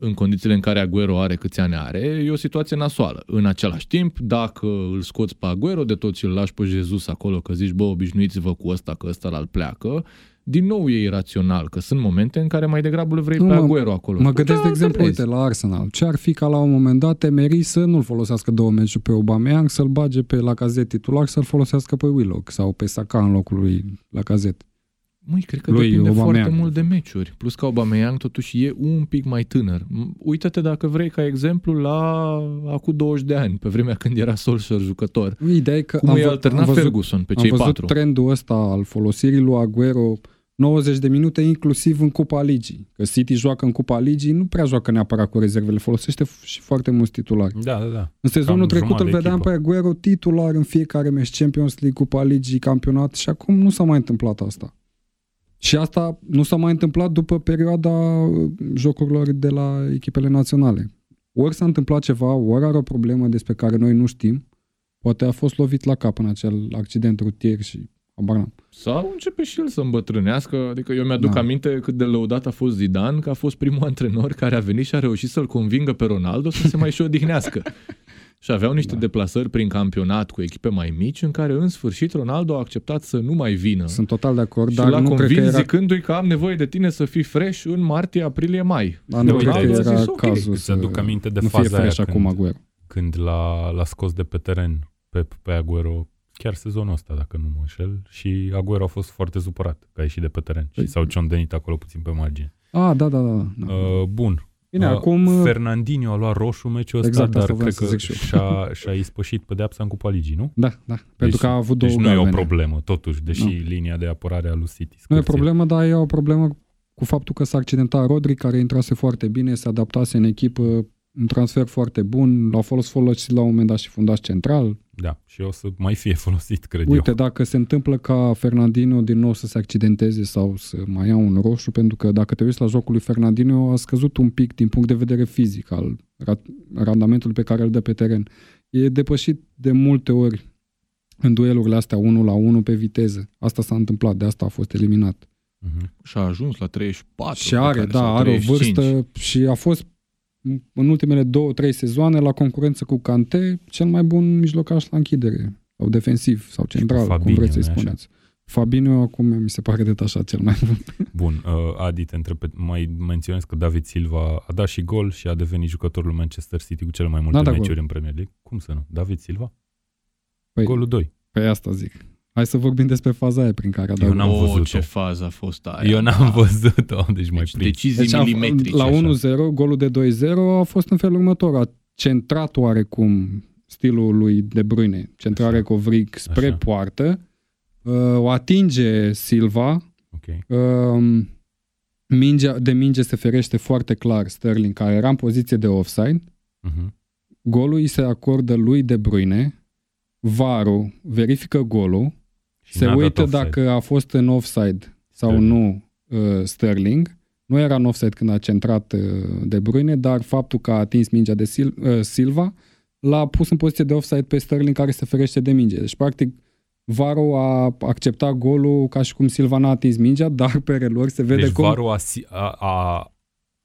în condițiile în care Aguero are câți ani are, e o situație nasoală. În același timp, dacă îl scoți pe Aguero de tot și îl lași pe Jesus acolo, că zici, bă, obișnuiți-vă cu ăsta, că ăsta l pleacă, din nou e irațional, că sunt momente în care mai degrabă îl vrei Nu, pe mă- Aguero acolo. Mă gândesc, Da, de exemplu, alternezi. uite, la Arsenal. Ce ar fi ca la un moment dat Emery să nu-l folosească două meciuri pe Aubameyang, să-l bage pe Lacazette titular, să-l folosească pe Willock sau pe Saka în locul lui Lacazette. Măi, cred că lui depinde Aubameyang. foarte mult de meciuri. Plus că Aubameyang totuși e un pic mai tânăr. M- Uită-te dacă vrei ca exemplu la acum 20 de ani, pe vremea când era Solskjaer jucător. Ideea e că Cum am, îi vă- alterna am văzut, Ferguson pe am cei văzut patru. trendul ăsta al folosirii lui Aguero 90 de minute, inclusiv în Cupa Ligii. Că City joacă în Cupa Ligii, nu prea joacă neapărat cu rezervele, folosește f- și foarte mulți titulari. Da, da, da. În sezonul Cam trecut îl jumătate de vedeam echipă. pe Aguero titular în fiecare meci Champions League, Cupa Ligii, campionat și acum nu s-a mai întâmplat asta. Și asta nu s-a mai întâmplat după perioada uh, jocurilor de la echipele naționale. Ori s-a întâmplat ceva, ori are o problemă despre care noi nu știm, poate a fost lovit la cap în acel accident rutier și habar n-am. Sau începe și el să îmbătrânească. Adică eu mi-aduc Da. aminte cât de lăudat a fost Zidane, că a fost primul antrenor care a venit și a reușit să-l convingă pe Ronaldo să se mai și șodihnească. Și aveau niște Da. deplasări prin campionat cu echipe mai mici, în care în sfârșit Ronaldo a acceptat să nu mai vină. Sunt total de acord, și dar l-a nu cred convins că era, zicându-i că am nevoie de tine să fii fresh în martie, aprilie, mai. dar nu Uite, cred că uite, era zis, ok, cazul îți să aduc aminte de nu fie faza aia fresh acum când- Aguero. când l-a, l-a scos de pe teren pe, pe Aguero chiar sezonul ăsta, dacă nu mă înșel, și Aguero a fost foarte supărat că a ieșit de pe teren și Păi- s-au ciondenit acolo puțin pe margine. Ah, da, da, da. da. Uh, bun. Bine, Uh, acum... uh, Fernandinho a luat roșu meciul ăsta, Exact, asta dar voiam cred să că zic și eu. și-a, și-a ispășit pedeapsa în Cupa Ligii, nu? Da, da. Pentru că a avut două deci nu e o galbene. problemă, totuși, deși Nu. linia de apărare a lui City Nu e scârție. problemă, dar e o problemă cu faptul că s-a accidentat Rodri, care intrase foarte bine, se adaptase în echipă, un transfer foarte bun, l-au folosit folosit la un moment dat și fundaș central. Da, și o să mai fie folosit, cred Uite, eu. dacă se întâmplă ca Fernandino din nou să se accidenteze sau să mai ia un roșu, pentru că dacă te uiți la jocul lui Fernandino, a scăzut un pic din punct de vedere fizic al ra- randamentului pe care îl dă pe teren. E depășit de multe ori în duelurile astea 1 la 1 pe viteză. Asta s-a întâmplat, de asta a fost eliminat. Mhm. Și a ajuns la 34. Și are, care- da, sau are o 35. vârstă și a fost în ultimele două, trei sezoane la concurență cu Kante cel mai bun mijlocaș la închidere sau defensiv sau central, cum Fabinho, vreți să-i nu-i așa? spuneți. Fabinho acum mi se pare detașat cel mai bun. Bun, uh, Adi, te întreb, pe- mai menționez că David Silva a dat și gol și a devenit jucătorul Manchester City cu cele mai multe Da, da, meciuri gol. în Premier League. Cum să nu? David Silva? Păi, Golul 2. pe asta zic. Hai să vorbim despre faza aia prin care a dat Eu n-am gol. oh, văzut-o. ce fază a fost aia. Eu n-am văzut-o, deci mai Deci, prins. decizii Deci a, milimetrice. la așa. 1-0, golul de 2-0 a fost în felul următor. A centrat oarecum stilul lui De Bruyne, centrare Așa. covric spre Așa. poartă, uh, o atinge Silva, Ok. Um, mingea, de minge se ferește foarte clar Sterling, care era în poziție de offside. Mhm. Golul îi se acordă lui De Bruyne. Varu verifică golul, Și se n-a dat uită offside. dacă a fost în offside sau Sterling. nu uh, Sterling. Nu era în offside când a centrat uh, De Bruyne, dar faptul că a atins mingea de Sil- uh, Silva l-a pus în poziție de offside pe Sterling care se ferește de minge. Deci, practic, Varu a acceptat golul ca și cum Silva n-a atins mingea, dar pe reluări se vede Deci cum VAR-ul a, si- a, a,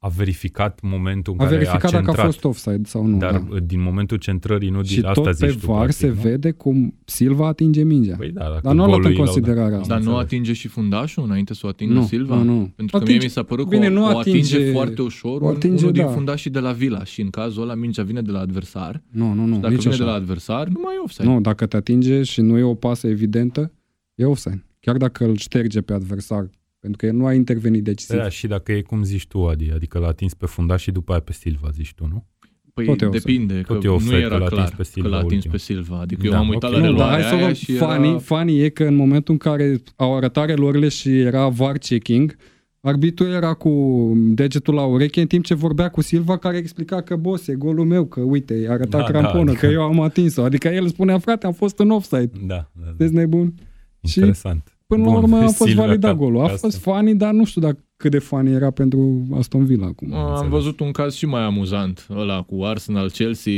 a verificat momentul în a care verificat a dacă centrat. a fost offside sau nu. Dar da. din momentul centrării, nu Și din asta tot pe zici tu, VAR practic, se nu? vede cum Silva atinge mingea. Păi da, dacă Dar nu a luat golul în îi lauda. considerare asta. Dar nu Înțeleg. atinge și fundașul înainte să o atingă nu, Silva? nu, nu. Pentru că Atinge- mie mi s-a părut Bine, că nu o, o atinge, atinge- foarte ușor o un- atinge, unul din da. fundașii de la Vila și în cazul ăla mingea vine de la adversar. Nu, nu, nu. Dacă nici vine așa. de la adversar, nu mai e offside. Nu, dacă te atinge și nu e o pasă evidentă, e offside. Chiar dacă îl șterge pe adversar, pentru că el nu a intervenit decisiv. Da, și dacă e cum zici tu, Adi, adică l-a atins pe fundaș și după aia pe Silva, zici tu, nu? Păi Tot e offside. depinde, Tot că e offside, nu că era l-a atins clar pe Silva că l-a atins ultim. pe Silva. Adică Da, eu m-am uitat ok. la Nu, dar reluarea hai să aia vă și funny, era... funny e că în momentul în care au arătat reluările și era VAR checking, arbitrul era cu degetul la ureche în timp ce vorbea cu Silva care explica că boss, e golul meu, că uite, i-a arătat Da, da, cramponă, adică- că eu am atins-o. Adică el spunea, frate, am fost în offside. Da, da, da. Sunteți nebun? Și Interesant. Până Bun, la urmă a fost Silva validat ca- golul. A ca fost asta. funny, dar nu știu dacă cât de funny era pentru Aston Villa acum. Am înțeles. văzut un caz și mai amuzant, ăla cu Arsenal, Chelsea,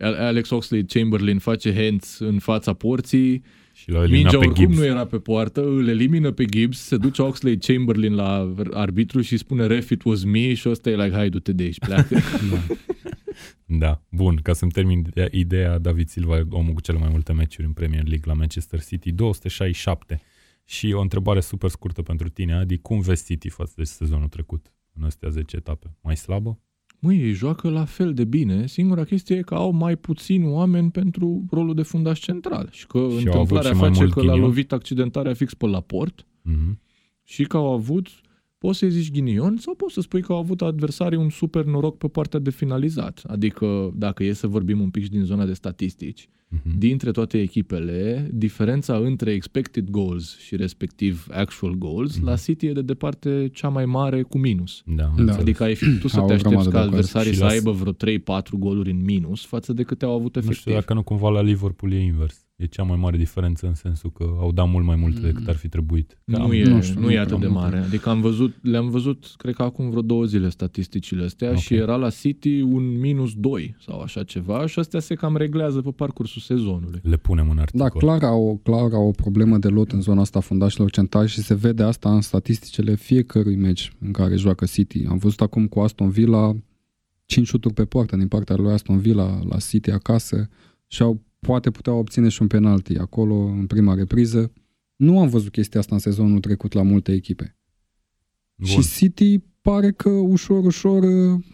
Alex Oxlade-Chamberlain face hands în fața porții, Și l-a eliminat mingea pe oricum Gibbs. nu era pe poartă, îl elimină pe Gibbs, se duce Oxlade-Chamberlain la arbitru și spune ref it was me și ăsta e like hai du-te de aici, pleacă. Da, bun, ca să-mi termin ideea- ideea, David Silva e omul cu cele mai multe meciuri în Premier League la Manchester City, 267. Și o întrebare super scurtă pentru tine, Adi, cum vezi City față de sezonul trecut în astea 10 etape? Mai slabă? Măi, ei joacă la fel de bine, singura chestie e că au mai puțini oameni pentru rolul de fundaș central și că Și au avut întâmplarea și mai face mult că l-a ghinion? lovit accidentarea fix pe la port Mhm. și că au avut, poți să-i zici ghinion sau poți să spui că au avut adversarii un super noroc pe partea de finalizat. Adică, dacă e să vorbim un pic și din zona de statistici, Mhm. dintre toate echipele, diferența între expected goals și respectiv actual goals, Mhm. la City e de departe cea mai mare cu minus. Da, Da. înțeles. Adică ai fi tu să Au te o aștepți grămadă ca de ocazii. adversarii Și să la- aibă vreo 3-4 goluri în minus față de câte au avut Nu știu efectiv. dacă nu cumva la Liverpool e invers. E cea mai mare diferență în sensul că au dat mult mai multe Mm. decât ar fi trebuit. Că Nu am- e, nu nu, știu, nu nu e prea atât de multe. mare. Adică am văzut, le-am văzut, cred că acum vreo două zile statisticile astea Ok. și era la City un minus 2 sau așa ceva și astea se cam reglează pe parcursul sezonului. Le punem în Da, articol. clar au, clar au o problemă de lot în zona asta a fundașilor centrali și se vede asta în statisticile fiecărui meci în care joacă City. Am văzut acum cu Aston Villa 5 șuturi pe poartă din partea lui Aston Villa la City acasă și au, poate puteau obține și un penalti acolo în prima repriză. Nu am văzut chestia asta în sezonul trecut la multe echipe. Bun. Și City pare că ușor, ușor uh,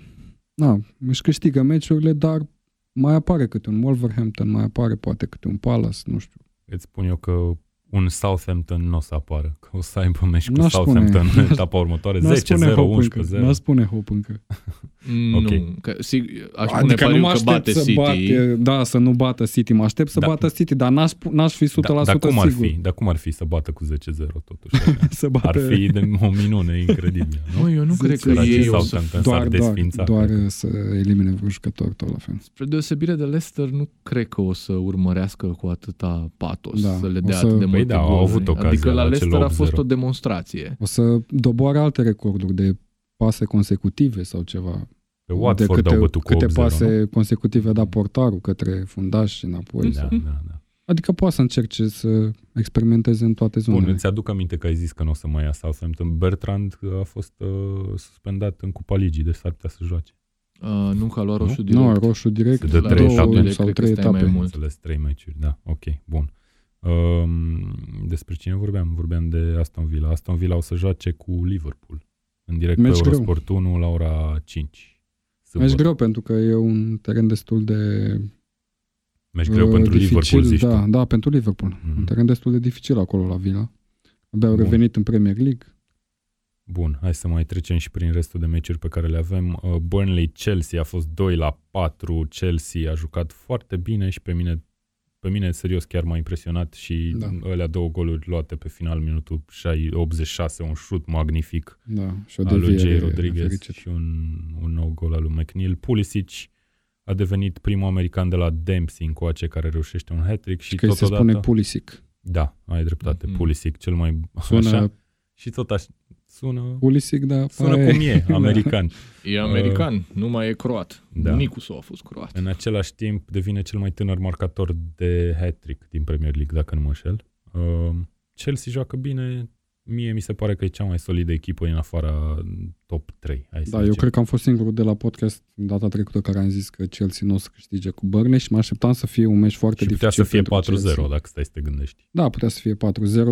na, își câștigă meciurile, dar mai apare câte un Wolverhampton, mai apare poate câte un Palace, nu știu. Îți spun eu că un Southampton nu o să apară. Că o să aibă meci cu N-aș Southampton spune. în etapa următoare. 10-0, N-aș spune Hope încă. 11-0. N-aș spune Hope încă. Nu, Ok. că, sig, aș pune Adică nu pariu mă că aștept bate să City. bate, da, să nu bată City. Mă aștept să Da. bată City, dar n-aș, pu- n-aș fi 100% Da, dar cum ar sigur fi? Dar cum ar fi să bată cu 10-0 totuși? să bată. Ar fi de o minune incredibilă, nu? Mă, eu nu cred că Săracii ei o să... Southampton doar, s-ar doar, desfința. doar cred că. să elimine vreun jucător tot la fel. Spre deosebire de Leicester, nu cred că o să urmărească cu atâta patos Da, să le o dea să- atât de Păi multe da, au goluri. avut ocazia Adică la la cel Leicester a fost 8-0. o demonstrație. O să doboare alte recorduri de pase consecutive sau ceva. Pe Watford de câte, au bătut cu 8-0, câte pase nu? consecutive a dat portarul către fundaș și înapoi. Da, da, da. Adică poate să încerce să experimenteze în toate zonele. Bun, îți aduc aminte că ai zis că nu o să mai ia Southampton. Bertrand a fost uh, suspendat în Cupa Ligii, deci s-ar putea să joace. Uh, nu că a luat roșu Nu? direct. nu, roșu direct, Se dă La trei roșu etape. direct, sau cred că trei stai mai etape. mult. Înțeles, trei meciuri, da, ok, bun. Um, despre cine vorbeam? Vorbeam de Aston Villa. Aston Villa o să joace cu Liverpool. În direct Meci pe greu. Eurosport 1 la ora 5. Meci greu pentru că e un teren destul de Meci greu uh, pentru dificil, Liverpool, zici da, tu. da, pentru Liverpool. Mhm. Un teren destul de dificil acolo la Villa. Abia au Bun. revenit în Premier League. Bun, hai să mai trecem și prin restul de meciuri pe care le avem. Uh, Burnley-Chelsea a fost 2 la 4. Chelsea a jucat foarte bine și pe mine, pe mine serios chiar m-a impresionat și Da. alea două goluri luate pe final, minutul 86, un șut magnific Da, și o al lui Jay deviere Rodriguez nefericită. și un, un nou gol al lui McNeil. Pulisic a devenit primul american de la Dempsey încoace care reușește un hat-trick și, Și că îi se totodată... spune Pulisic. Da, ai dreptate, Mhm. Pulisic, cel mai... Sună Așa, și tot așa, sună... Pulisic, dar Sună pare- cum e, Da. american. E american, nu mai e croat. da. Bunicul său a fost croat. În același timp devine cel mai tânăr marcator de hat-trick din Premier League, dacă nu mă înșel. Uh, Chelsea joacă bine, mie mi se pare că e cea mai solidă echipă în afara top 3. Hai să Da, eu zicem. cred că am fost singurul de la podcast data trecută care am zis că Chelsea nu o să câștige cu Burnley și mă așteptam să fie un meci foarte și putea dificil să fie pentru 4-0 Chelsea. dacă stai să te gândești. Da, putea să fie 4-0,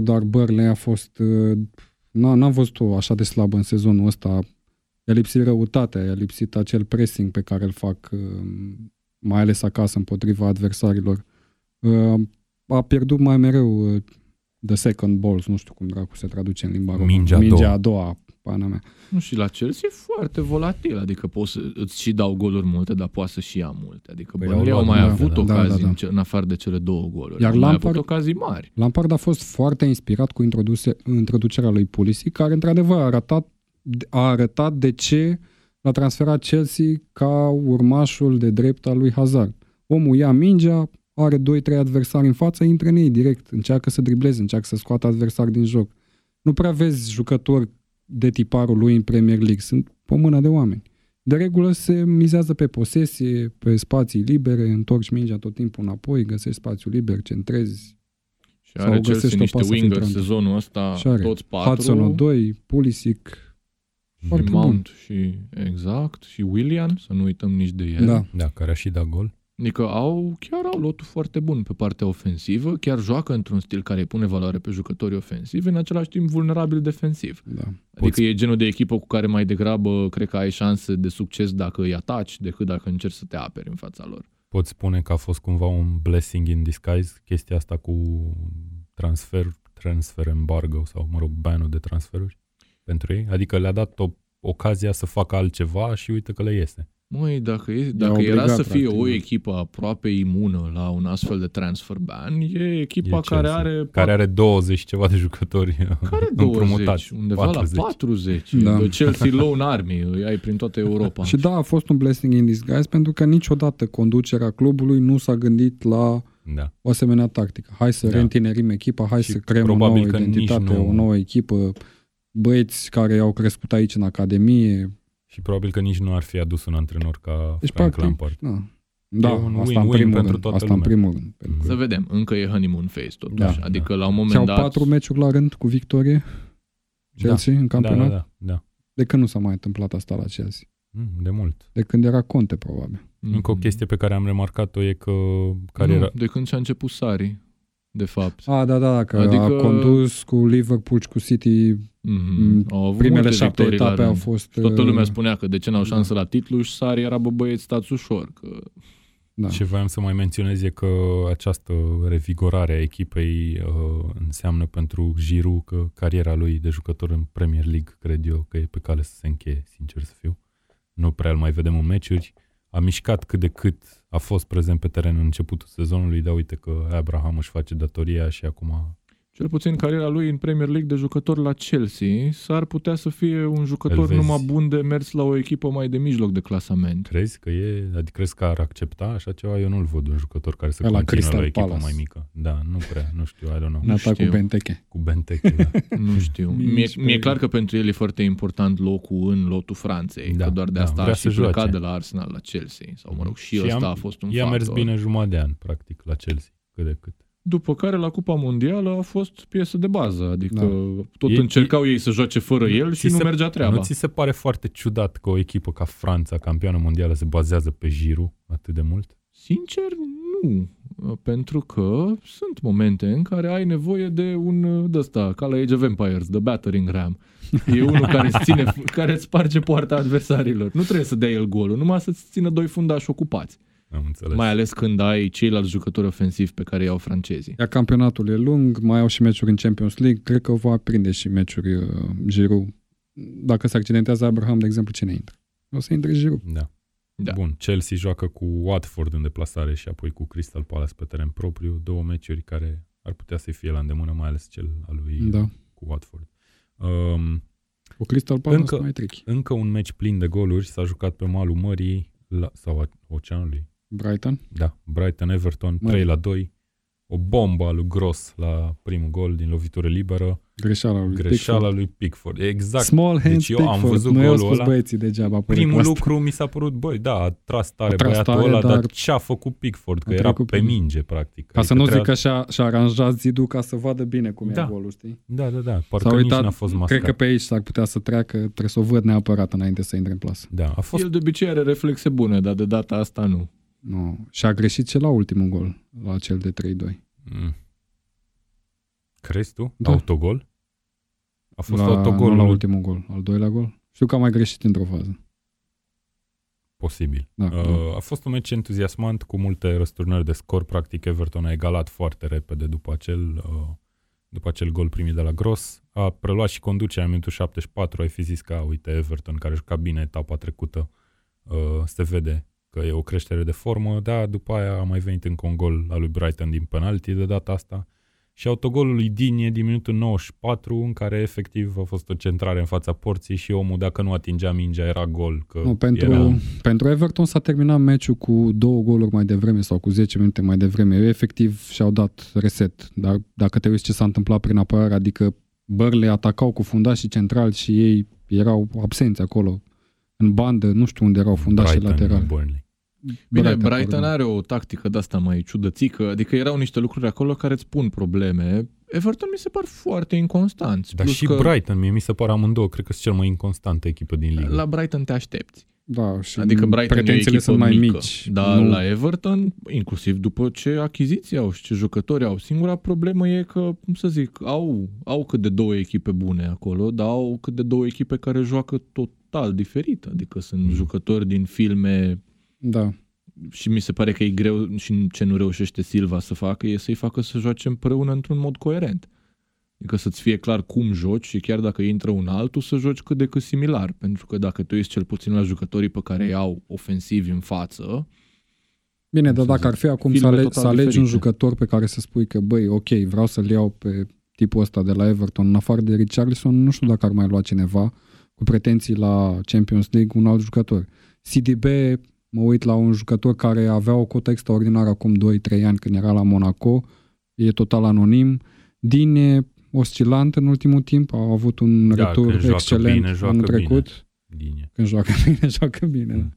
dar Burnley a fost... uh, n- N-am văzut-o așa de slabă în sezonul ăsta. I-a lipsit răutatea, i-a lipsit acel pressing pe care îl fac uh, mai ales acasă împotriva adversarilor. Uh, A pierdut mai mereu uh, the second balls, nu știu cum dracu se traduce în limba română. Mingea a Mingea doua. a doua, pana mea. Nu, și la Chelsea e foarte volatil, adică poți să îți și dau goluri multe, dar poate să și ia multe. Adică Păi păi Burnley au au luat mai multe, avut da. ocazii Da, da, da. în ce- în afară de cele două goluri. Iar au mai Lampard- avut ocazii mari. Lampard a fost foarte inspirat cu introduse, introducerea lui Pulisic, care într-adevăr a arătat, a arătat de ce l-a transferat Chelsea ca urmașul de drept al lui Hazard. Omul ia mingea, are 2-3 adversari în față, intră în ei direct, încearcă să dribleze, încearcă să scoată adversari din joc. Nu prea vezi jucători de tiparul lui în Premier League, sunt o mână de oameni. De regulă se mizează pe posesie, pe spații libere, întorci mingea tot timpul înapoi, găsești spațiu liber, centrezi, Și Sau are Chelsea găsești o niște pasă winger filtrantă. sezonul ăsta, Și are. toți patru. Hudson 2, Pulisic, foarte și bun. Mount și exact, și William, să nu uităm nici de el. Da. Da, care a și dat gol. Adică au, chiar au lotul foarte bun pe partea ofensivă, chiar joacă într-un stil care îi pune valoare pe jucătorii ofensivi, în același timp vulnerabil defensiv. Da. Adică Poți- e genul de echipă cu care mai degrabă cred că ai șanse de succes dacă îi ataci decât dacă încerci să te aperi în fața lor. Poți spune că a fost cumva un blessing in disguise chestia asta cu transfer, transfer embargo sau, mă rog, banul de transferuri pentru ei? Adică le-a dat o ocazia să facă altceva și uite că le iese. Măi, dacă, e, dacă era obligat, să fie practic, o da. echipă aproape imună la un astfel de transfer ban, e echipa E care Chelsea, are care are 20 și ceva de jucători care 20, împrumutați. undeva 40. la 40. Da. Da. Chelsea Lone Army, îi ai prin toată Europa. Și da, a fost un blessing in disguise pentru că niciodată conducerea clubului nu s-a gândit la Da. o asemenea tactică. Hai să Da. reîntinerim echipa, hai Și să creăm o probabil nouă că nici identitate, nu- o nouă echipă, băieți care au crescut aici în academie. Și probabil că nici nu ar fi adus un antrenor ca Deci, Frank practic, Lampard. Da, da un asta în win-win primul pentru rând. toată Asta în lumea. primul rând. Pentru că Să vedem, încă e honeymoon phase totuși. Da, adică da. la un moment Și-au dat... patru meciuri la rând cu victorie Chelsea în Da, campionat. da, da, da. De când nu s-a mai întâmplat asta la Chelsea? Mm, De mult. De când era Conte, probabil. Mhm. Încă o chestie pe care am remarcat-o e că care nu, era... de când și-a început Sari, de fapt. A, da, da, că Adică- a condus cu Liverpool și cu City. Mm-hmm. Au avut Primele multe șapte victorii la etape au rând. fost... Și toată lumea uh, spunea că de ce n-au șansă la titlu și Sari era, bă băieți, stați ușor, că Da. Ce voiam să mai menționez e că această revigorare a echipei uh, înseamnă pentru Giroud că cariera lui de jucător în Premier League, cred eu, că e pe cale să se încheie, sincer să fiu. Nu prea îl mai vedem în meciuri. A mișcat cât de cât a fost prezent pe teren în începutul sezonului, dar uite că Abraham își face datoria și acum Cel puțin cariera lui în Premier League de jucător la Chelsea s-ar putea să fie un Îl jucător vezi. numai bun de mers la o echipă mai de mijloc de clasament. crezi că e, adică crezi că ar accepta așa ceva? Eu nu-l văd un jucător care să Ca la continue la o Crystal echipă Palace. mai mică. Da, nu prea, nu știu, I don't know. În atac cu știu. Benteke. Cu Benteke, da. Nu știu. Nici Mie, pe- mie e clar că pentru el e foarte important locul în lotul Franței. Da, că doar de da, asta vrea a și să joace. plecat de la Arsenal la Chelsea. Sau mă rog, și, Și ăsta am- a fost un I-a mers factor. bine jumătate de an, practic, la Chelsea, cât de cât. După care la Cupa Mondială a fost piesă de bază. Adică Da. tot E- încercau ei să joace fără el și Ți nu se- mergea treaba. Nu ți se pare foarte ciudat că o echipă ca Franța, campioană mondială, se bazează pe Giroud atât de mult? Sincer, nu. Pentru că sunt momente în care ai nevoie de un de ăsta, ca la Age of Empires, The Battering Ram. E unul care îți, ține, care îți sparge poarta adversarilor. Nu trebuie să dea el golul, numai să-ți țină doi fundași ocupați. Am înțeles. Mai ales când ai ceilalți jucători ofensivi pe care i-au francezii. Iar campionatul e lung, mai au și meciuri în Champions League, cred că va prinde și meciuri uh, Giroud. Dacă se accidentează Abraham, de exemplu, cine intră? O să intre Giroud. Da. Da. Bun, Chelsea joacă cu Watford în deplasare și apoi cu Crystal Palace pe teren propriu, două meciuri care ar putea să fie la îndemână, mai ales cel al lui Da. cu Watford. Um, Cu Crystal Palace Încă- mai tricky. încă un meci plin de goluri s-a jucat pe malul mării la, sau a oceanului. Brighton. Da, Brighton-Everton, Măi. 3 la 2. O bombă a lui Gross la primul gol din lovitură liberă. Greșeala lui Greșeala Pickford. lui Pickford. Exact. Small hands Deci eu am Pickford. văzut nu i-au golul spus ăla. băieții degeaba. pe Primul asta. lucru mi s-a părut, băi, da, a tras tare A tras băiatul tare, ăla, dar, dar ce a făcut Pickford? Că a era trecut pe prin- minge, practic. Ca să Adică nu zic trebuia- că și-a, și-a aranjat zidul ca să vadă bine cum Da. e golul, știi? Da, da, da. Parcă S-a nici uitat, n-a fost mascat. cred că pe aici s-ar putea să treacă, trebuie să o văd neapărat înainte să intre în plasă. Da, a fost... El de obicei are reflexe bune, dar de data asta nu. Nu. Și a greșit și la ultimul gol, la cel de 3-2. Mm. Crezi tu? Da. Autogol? A fost la, autogol Nu la ultimul gol, al doilea gol. Știu că a mai greșit într-o fază. Posibil. Da, Uh, da. a fost un meci entuziasmant cu multe răsturnări de scor. Practic Everton a egalat foarte repede după acel, uh, după acel gol primit de la Gross. A preluat și conducerea în minutul 74. Ai fi zis că, uite, Everton, care juca bine etapa trecută, uh, se vede că e o creștere de formă. Da, după aia a mai venit încă un gol al lui Brighton din penalti de data asta. Și autogolul lui Dinie din minutul 94, în care efectiv a fost o centrare în fața porții și omul, dacă nu atingea mingea, era gol. Că Nu, pentru, era... pentru Everton s-a terminat meciul cu două goluri mai devreme sau cu 10 minute mai devreme. Efectiv și-au dat reset. Dar dacă te uiți ce s-a întâmplat prin apărare, adică bărle atacau cu fundașii centrali și ei erau absenți acolo. În bandă, nu știu unde erau fundașii Brighton, laterali. Burnley. Bine, Brighton, Brighton pardon. are o tactică de asta mai ciudățică, adică erau niște lucruri acolo care îți pun probleme. Everton mi se par foarte inconstanți. Dar plus și că Brighton, mie mi se pare amândouă, cred că sunt cel mai inconstantă echipă din ligă. La Brighton te aștepți. Da, și Adică Brighton e o pretențiile echipă sunt mai mică, mici. Dar nu, la Everton, inclusiv după ce achiziții au și ce jucători au, singura problemă e că, cum să zic, au, au cât de două echipe bune acolo, dar au cât de două echipe care joacă total diferit. Adică sunt Mm. jucători din filme da. și mi se pare că e greu și ce nu reușește Silva să facă e să-i facă să joace împreună într-un mod coerent. Adică să-ți fie clar cum joci și chiar dacă intră un altul să joci cât de cât similar. Pentru că dacă tu ești cel puțin la jucătorii pe care îi au ofensivi în față, Bine, Cum dar să dacă zic, ar fi acum să, filme ale- total să alegi un diferite. jucător pe care să spui că, băi, ok, vreau să-l iau pe tipul ăsta de la Everton, în afară de Richarlison, nu știu dacă ar mai lua cineva cu pretenții la Champions League un alt jucător. CDB, mă uit la un jucător care avea o cotă extraordinară acum 2-3 ani când era la Monaco, e total anonim. Din e oscilant în ultimul timp, au avut un Da, retur când joacă excelent bine, joacă anul bine. trecut. Dinie. Când joacă bine, joacă bine. Mm.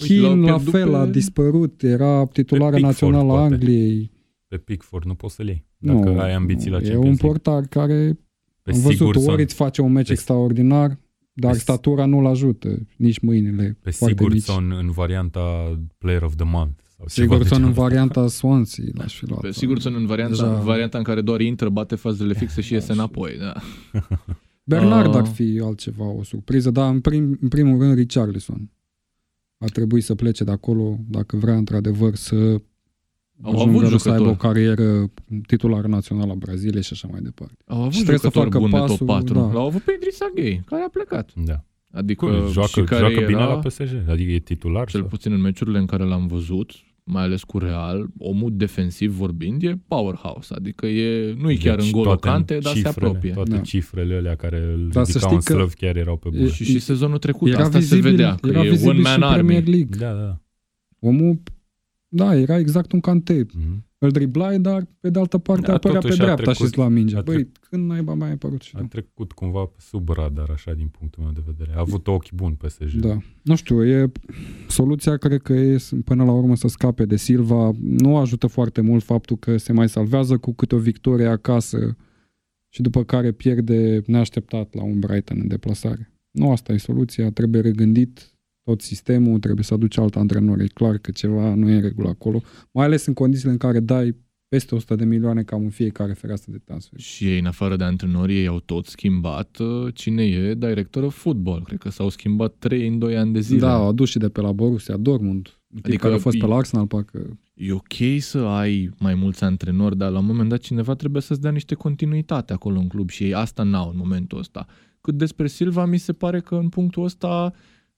Uite, l-au Keane la pierdut fel pe- a dispărut, era titulară Pickford, națională a poate. Angliei. Pe Pickford nu poți să-l iei. Dacă nu, ai ambiții la nu, Champions E un League. portar care, Pe am văzut, Sigurdsson, ori îți face un meci Pe- extraordinar, dar pe- statura nu-l ajută, nici mâinile pe foarte mici. Sigurdsson în varianta Player of the Month. Sau ceva de Sigurdsson în genul ăsta. varianta Swansea l-aș fi luat. pe sigur sunt în varianta, Deja- în varianta în care doar intră, bate fazele fixe și iese înapoi. Da. Bernard Ah. ar fi altceva, o surpriză, dar în, prim, în primul rând Richarlison. a trebuit să plece de acolo dacă vrea într-adevăr să Au ajungă avut să aibă o jucători. carieră titular național la Braziliei și așa mai departe. Au avut Și trebuie să jucători facă buni de pasul, top 4. da. L-au avut pe Idrissa Gueye, care a plecat. Da. Adică Cum, joacă, și care joacă bine era, la PSG, adică e titular. cel sau? puțin în meciurile în care l-am văzut, mai ales cu Real, omul defensiv vorbind, e powerhouse. Adică e, nu e chiar Deci în Golo toate Cante, dar se cifrele, apropie. Toate Da. cifrele alea care îl Dar să ridicau știi în că slăv chiar erau pe bune. Și, și sezonul trecut, era asta vizibil, se vedea, că era e vizibil one și man în Premier army. League. Da, da. Omul, da, era exact un cante. Mhm. Îl driblai, dar pe de altă parte Da, apărea pe totuși a dreapta și trecut- îți lua mingea. a Băi, trecut- când naiba mai a apărut și A da. trecut cumva pe sub radar, așa, din punctul meu de vedere. A avut ochi buni PSG. Da. Nu știu, e soluția cred că e s- până la urmă să scape de Silva. Nu ajută foarte mult faptul că se mai salvează cu câte o victorie acasă și după care pierde neașteptat la un Brighton în deplasare. Nu asta e soluția, trebuie regândit tot sistemul, trebuie să aduci alt antrenor. E clar că ceva nu e în regulă acolo, mai ales în condițiile în care dai peste 100 de milioane cam în fiecare fereastră de transfer. Și ei, în afară de antrenori, ei au tot schimbat uh, cine e director of football. Cred că s-au schimbat trei în 2 ani de zile. Da, au adus și de pe la Borussia Dortmund, adică Adică care a fost pe e- la Arsenal, parcă E ok să ai mai mulți antrenori, dar la un moment dat cineva trebuie să-ți dea niște continuitate acolo în club și ei asta n-au în momentul ăsta. Cât despre Silva, mi se pare că în punctul ăsta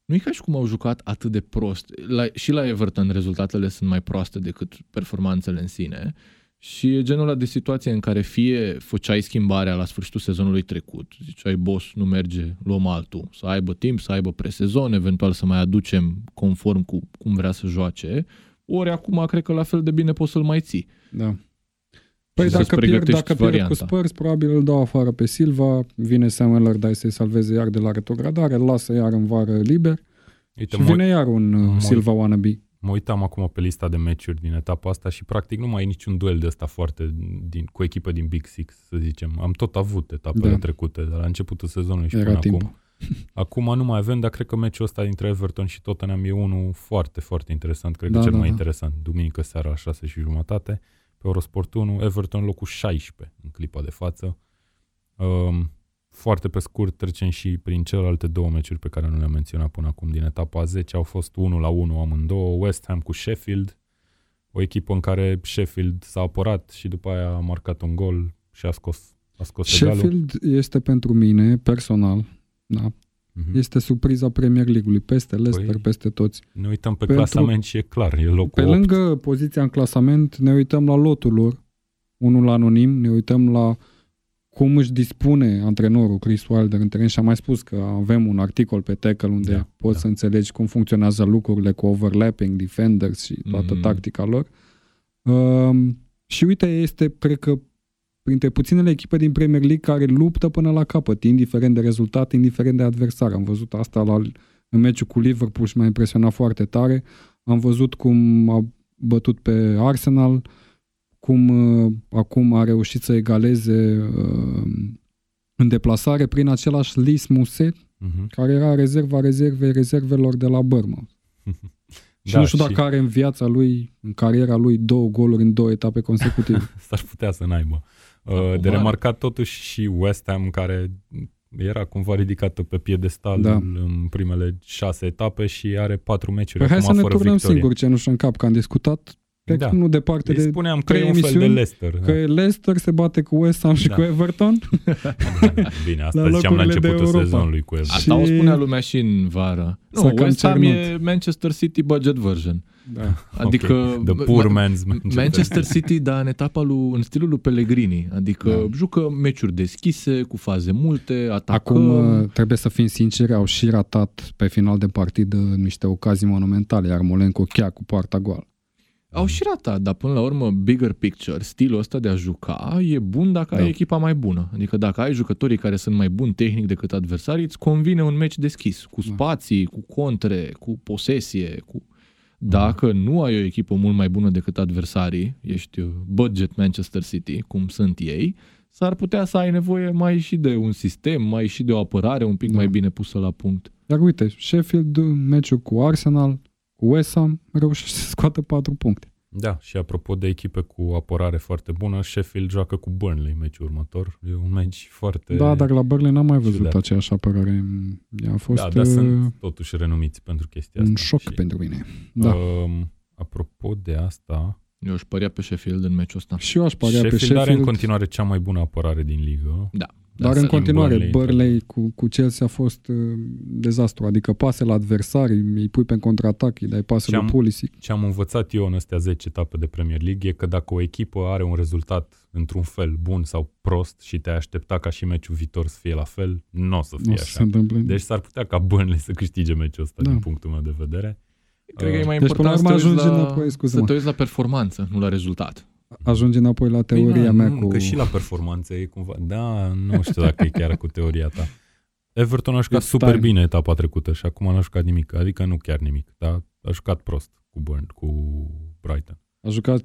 nu e ca și cum au jucat atât de prost. La, și la Everton rezultatele sunt mai proaste decât performanțele în sine. Și e genul ăla de situație în care fie făceai schimbarea la sfârșitul sezonului trecut, ziceai, boss, nu merge, luăm altul, să aibă timp, să aibă presezon, eventual să mai aducem conform cu cum vrea să joace, ori acum cred că la fel de bine poți să-l mai ții. Da. Păi Și să-ți dacă pierd, pregătești dacă pierd cu varianta. Spurs, probabil îl dau afară pe Silva, vine Sam Allardyce să-i salveze iar de la retrogradare, îl lasă iar în vară liber Uite, și mă, vine iar un uh, mă- Silva wannabe. mă uitam acum pe lista de meciuri din etapa asta și practic nu mai e niciun duel de ăsta foarte din, cu echipă din Big Six, să zicem. Am tot avut etapele Da. trecute, de la începutul sezonului și Era până timp. acum. Acum nu mai avem, dar cred că meciul ăsta dintre Everton și Tottenham e unul foarte, foarte interesant. Cred Da, că cel da, mai da. interesant. Duminică seara la 6 și jumătate pe Eurosport 1, Everton locul 16 în clipa de față. Um, foarte pe scurt trecem și prin celelalte două meciuri pe care nu le-am menționat până acum din etapa 10. Au fost 1 la 1 amândouă, West Ham cu Sheffield, o echipă în care Sheffield s-a apărat și după aia a marcat un gol și a scos, a scos egalul. Sheffield este pentru mine, personal, da, Mhm. este surpriza Premier League-ului, peste Leicester, Păi, peste toți. Ne uităm pe Pentru- clasament și e clar, e locul Pe 8. lângă poziția în clasament, ne uităm la lotul lor, unul anonim, ne uităm la cum își dispune antrenorul Chris Wilder în teren și am mai spus că avem un articol pe Tackle unde Da, poți da. să înțelegi cum funcționează lucrurile cu overlapping, defenders și toată Mhm. tactica lor. Um, și uite, este, cred că, printre puținele echipe din Premier League care luptă până la capăt, indiferent de rezultat, indiferent de adversar. Am văzut asta la, în meciul cu Liverpool și m-a impresionat foarte tare. Am văzut cum a bătut pe Arsenal, cum uh, acum a reușit să egaleze uh, în deplasare prin același Lis Muset, Mhm. care era rezerva rezervei rezervelor de la Bournemouth. Și Da, nu știu și- dacă are în viața lui, în cariera lui, două goluri în două etape consecutive. S-ar putea să n-aibă. Uh, Acum De are. remarcat totuși și West Ham, care era cumva ridicată pe piedestal Da. în primele șase etape și are patru meciuri Păi hai acum să ne fără turnăm victorie. singur cenușă în cap, că am discutat, cred Da. că nu departe Îi de spuneam că trei e un fel de emisiuni, Leicester. că Leicester se bate cu West Ham și Da. cu Everton. Bine, asta La ziceam la locurile de începutul Europa. sezonului cu Everton. Asta o Și- spunea lumea și în vară. Nu, S-a cam West Ham cernut. e Manchester City budget version. Da. Adică Ok, The poor man's Manchester. Manchester City, dar în etapa lui, în stilul lui Pellegrini. Adică Da. jucă meciuri deschise, cu faze multe, atacăm. Acum uh, trebuie să fim sinceri, au și ratat pe final de partidă niște ocazii monumentale, iar Molenco chiar cu poarta goală. Au și ratat, dar până la urmă, bigger picture, stilul ăsta de a juca, e bun dacă Da. ai echipa mai bună. Adică dacă ai jucătorii care sunt mai buni tehnic decât adversarii, îți convine un meci deschis, cu Da. spații, cu contre, cu posesie, cu... Dacă nu ai o echipă mult mai bună decât adversarii, ești uh, budget Manchester City, cum sunt ei, s-ar putea să ai nevoie mai și de un sistem, mai și de o apărare un pic Da. mai bine pusă la punct. Iar uite, Sheffield, în meciul cu Arsenal, cu West Ham, reușește să scoată patru puncte. Da, și apropo de echipe cu apărare foarte bună, Sheffield joacă cu Burnley meciul următor. E un meci foarte... Da, dar la Burnley n-am mai văzut ciudat. aceeași apărare. A fost da, dar uh, sunt totuși renumiți pentru chestia asta. un șoc Și, pentru mine. Da. Um, apropo de asta, Eu își părea pe Sheffield în meciul ăsta. și eu aș părea Sheffield, pe Sheffield, are în continuare cea mai bună apărare din ligă. Da. Dar să- în continuare Burnley, Burnley cu, cu Chelsea a fost uh, dezastru. Adică pase la adversari, îi pui pe contraatac, îi dai pase Și lui am- Pulisic. Ce am învățat eu în astea 10 etape de Premier League e că dacă o echipă are un rezultat într-un fel bun sau prost și te-ai aștepta ca și meciul viitor să fie la fel, nu o să fie Nu o să se așa. întâmple. Deci s-ar putea ca Burnley să câștige meciul ăsta Da. din punctul meu de vedere. Cred că e mai Deci, până la important urmă, să te uiți ajungi la, înapoi, să scuze-mă. te uiți la performanță, nu la rezultat. Ajunge înapoi la teoria Păi, mea nu, cu... Că și la performanță e cumva... Da, nu știu dacă e chiar cu teoria ta. Everton a jucat It's super time. bine etapa trecută și acum n-a jucat nimic. Adică nu chiar nimic, dar a jucat prost cu, Burn, cu Brighton. A jucat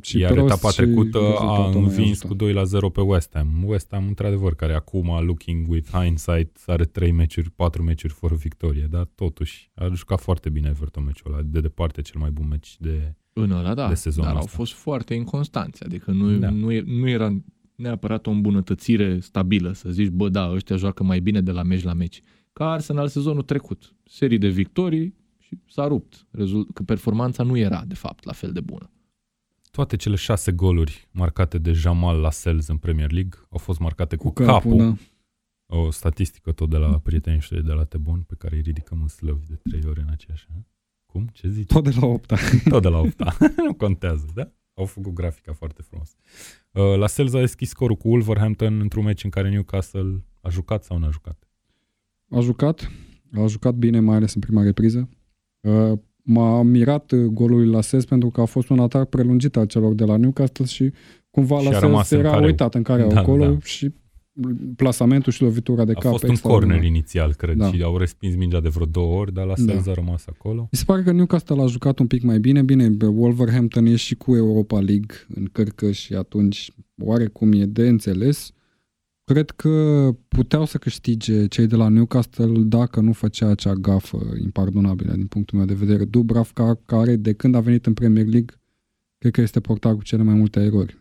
și Iar prost etapa și trecută a rezultatul nu i-a învins ajutat. cu 2 la 0 pe West Ham. West Ham, într-adevăr, care acum, looking with hindsight, are 3 meciuri, 4 meciuri fără victorie, dar totuși a jucat foarte bine Everton meciul ăla. De departe cel mai bun meci de... În ăla, da, De sezonul dar au ăsta. fost foarte inconstanți. Adică nu, Da. nu, e- nu era neapărat o îmbunătățire stabilă, să zici, bă, da, ăștia joacă mai bine de la meci la meci. Ca Arsenal sezonul trecut. Serii de victorii și s-a rupt. Rezult, că performanța nu era, de fapt, la fel de bună. Toate cele șase goluri marcate de Jamal Lascelles în Premier League au fost marcate cu, Cu capul, da. O statistică tot de la prietenii noștri de la Tebun, pe care îi ridicăm în slăvi de trei ori în aceeași an. Cum? Ce zici? Tot de la 8 Tot de la 8 Nu contează, da? Au făcut grafica foarte frumos. Uh, la Sels a deschis scorul cu Wolverhampton într-un meci în care Newcastle a jucat sau n-a jucat. A jucat, a jucat bine, mai ales în prima repriză. Uh, M-a mirat uh, golul lui Lases pentru că a fost un atac prelungit al celor de la Newcastle și cumva Și a Lases rămas în era careu. uitat în care Da, acolo da. și plasamentul și lovitura de A cap fost un extraordinar. corner inițial, cred, Da. și au respins mingea de vreo două ori, dar la Da. Sels a rămas acolo. Mi se pare că Newcastle a jucat un pic mai bine. Bine, bă, Wolverhampton e și cu Europa League în cărcă și atunci oarecum e de înțeles. Cred că puteau să câștige cei de la Newcastle dacă nu făcea acea gafă impardonabilă din punctul meu de vedere. Dubravka, care de când a venit în Premier League, cred că este portar cu cele mai multe erori.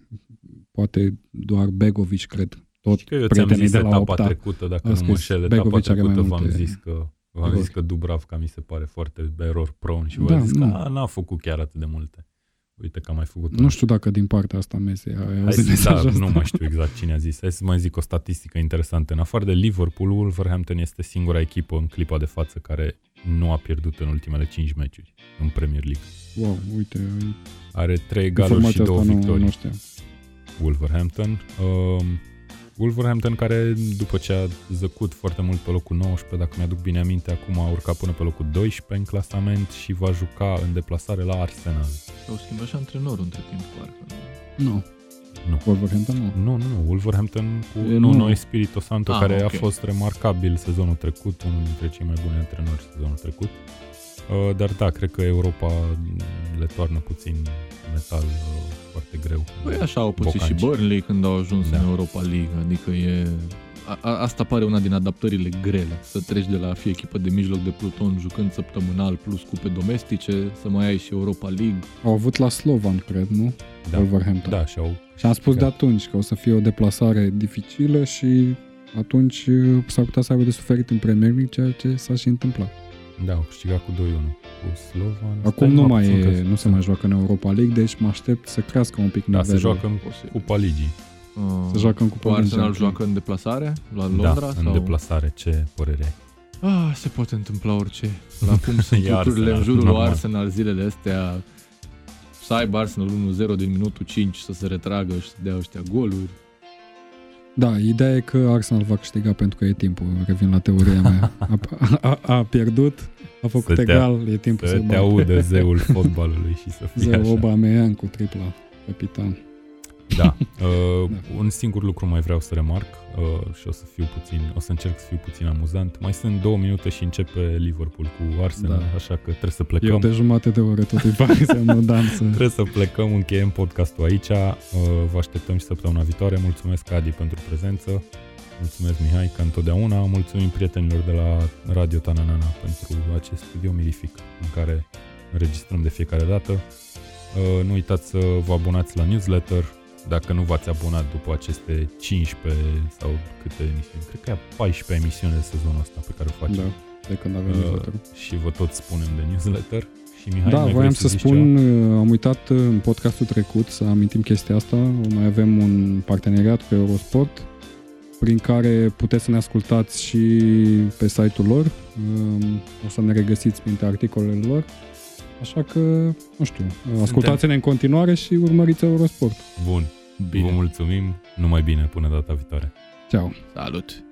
Poate doar Begovic, cred. Tot Și că eu ți-am prietenii zis de la etapa opta. trecută, dacă a nu mă scris, înșel, etapa Begovic are mai trecută v-am multe zis că v-am erori. zis că Dubravka mi se pare foarte error prone și Da, v-am zis că nu. a, n-a făcut chiar atât de multe. Uite că a mai făcut Nu știu dacă din partea asta Messi a Hai auzit să, mesajul da, ăsta. nu mai știu exact cine a zis. Hai să mai zic o statistică interesantă. În afară de Liverpool, Wolverhampton este singura echipă în clipa de față care nu a pierdut în ultimele 5 meciuri în Premier League. Wow, uite, Are 3 egaluri și informația 2 asta nu, victorii. nu știam. Wolverhampton. Um, Wolverhampton care după ce a zăcut foarte mult pe locul 19, dacă mi-aduc bine aminte, acum a urcat până pe locul 12 în clasament și va juca în deplasare la Arsenal. Au schimbat și antrenorul între timp, parcă. nu? Nu. Nu. Wolverhampton nu. Nu, nu, nu. Wolverhampton cu E, nu, nu. noi Spirito Santo, Ah, care ok. a fost remarcabil sezonul trecut, unul dintre cei mai buni antrenori sezonul trecut. Uh, dar da, cred că Europa le toarnă puțin metal uh, foarte greu. Păi așa au pățit și Bocanci. Burnley când au ajuns Da. în Europa League, adică e... A, a, asta pare una din adaptările grele, să treci de la fi echipă de mijloc de pluton jucând săptămânal plus cupe domestice, să mai ai și Europa League. Au avut la Slovan, cred, nu? Da, Wolverhampton. da și au Și am spus de câștigat. atunci că o să fie o deplasare dificilă și atunci uh, s-ar putea să aibă de suferit în Premier League, ceea ce s-a și întâmplat. Da, au câștigat cu 2-1 cu Slovan. Acum Stai, nu mă, mai puțin e, că- nu se mai joacă în Europa League, deci mă aștept să crească un pic Da, nivelul. se joacă în Posibil. Cupa Ligii. Uh, Se joacă în cu Cupa Arsenal League. joacă în deplasare la Londra? da, sau... în deplasare. Ce părere ai? Ah, se poate întâmpla orice. La cum sunt E lucrurile Arsenal, în jurul normal. Arsenal zilele astea, să aibă Arsenal 1-0 din minutul 5 să se retragă și să dea ăștia goluri. Da, ideea e că Arsenal va câștiga pentru că e timpul. Revin la teoria mea. A, a, a pierdut, a făcut Să te- egal, e timpul Să să te bată. audă zeul fotbalului și să fie Zeu așa. Aubameyang cu tripla, capitan. Da. Uh, Da. Un singur lucru mai vreau să remarc uh, și o să fiu puțin, o să încerc să fiu puțin amuzant. Mai sunt două minute și începe Liverpool cu Arsenal, Da. așa că trebuie să Eu plecăm. de jumate de oră tot îi fac semnul dansă. Trebuie să plecăm, încheiem podcastul aici. Uh, Vă așteptăm și săptămâna viitoare. Mulțumesc, Adi, pentru prezență. Mulțumesc, Mihai, ca întotdeauna. Mulțumim prietenilor de la Radio Tananana pentru acest studio mirific în care înregistrăm de fiecare dată. Uh, nu uitați să vă abonați la newsletter. Dacă nu v-ați abonat după aceste 15 sau câte emisiuni, cred că e a 14 emisiune de sezonul ăsta pe care o facem. Da, de când avem Uh, newsletter și vă tot spunem de newsletter. Și Mihai, Da, mai voiam vrei să zici spun, ceva? uh, am uitat uh, în podcastul trecut să amintim chestia asta. Mai avem un parteneriat cu Eurosport prin care puteți să ne ascultați și pe site-ul lor. Um, O să ne regăsiți printre articolele lor. Așa că, nu știu, uh, ascultați-ne în continuare și urmăriți Eurosport. Bun, Bine. vă mulțumim, numai bine până data viitoare. Ciao! Salut!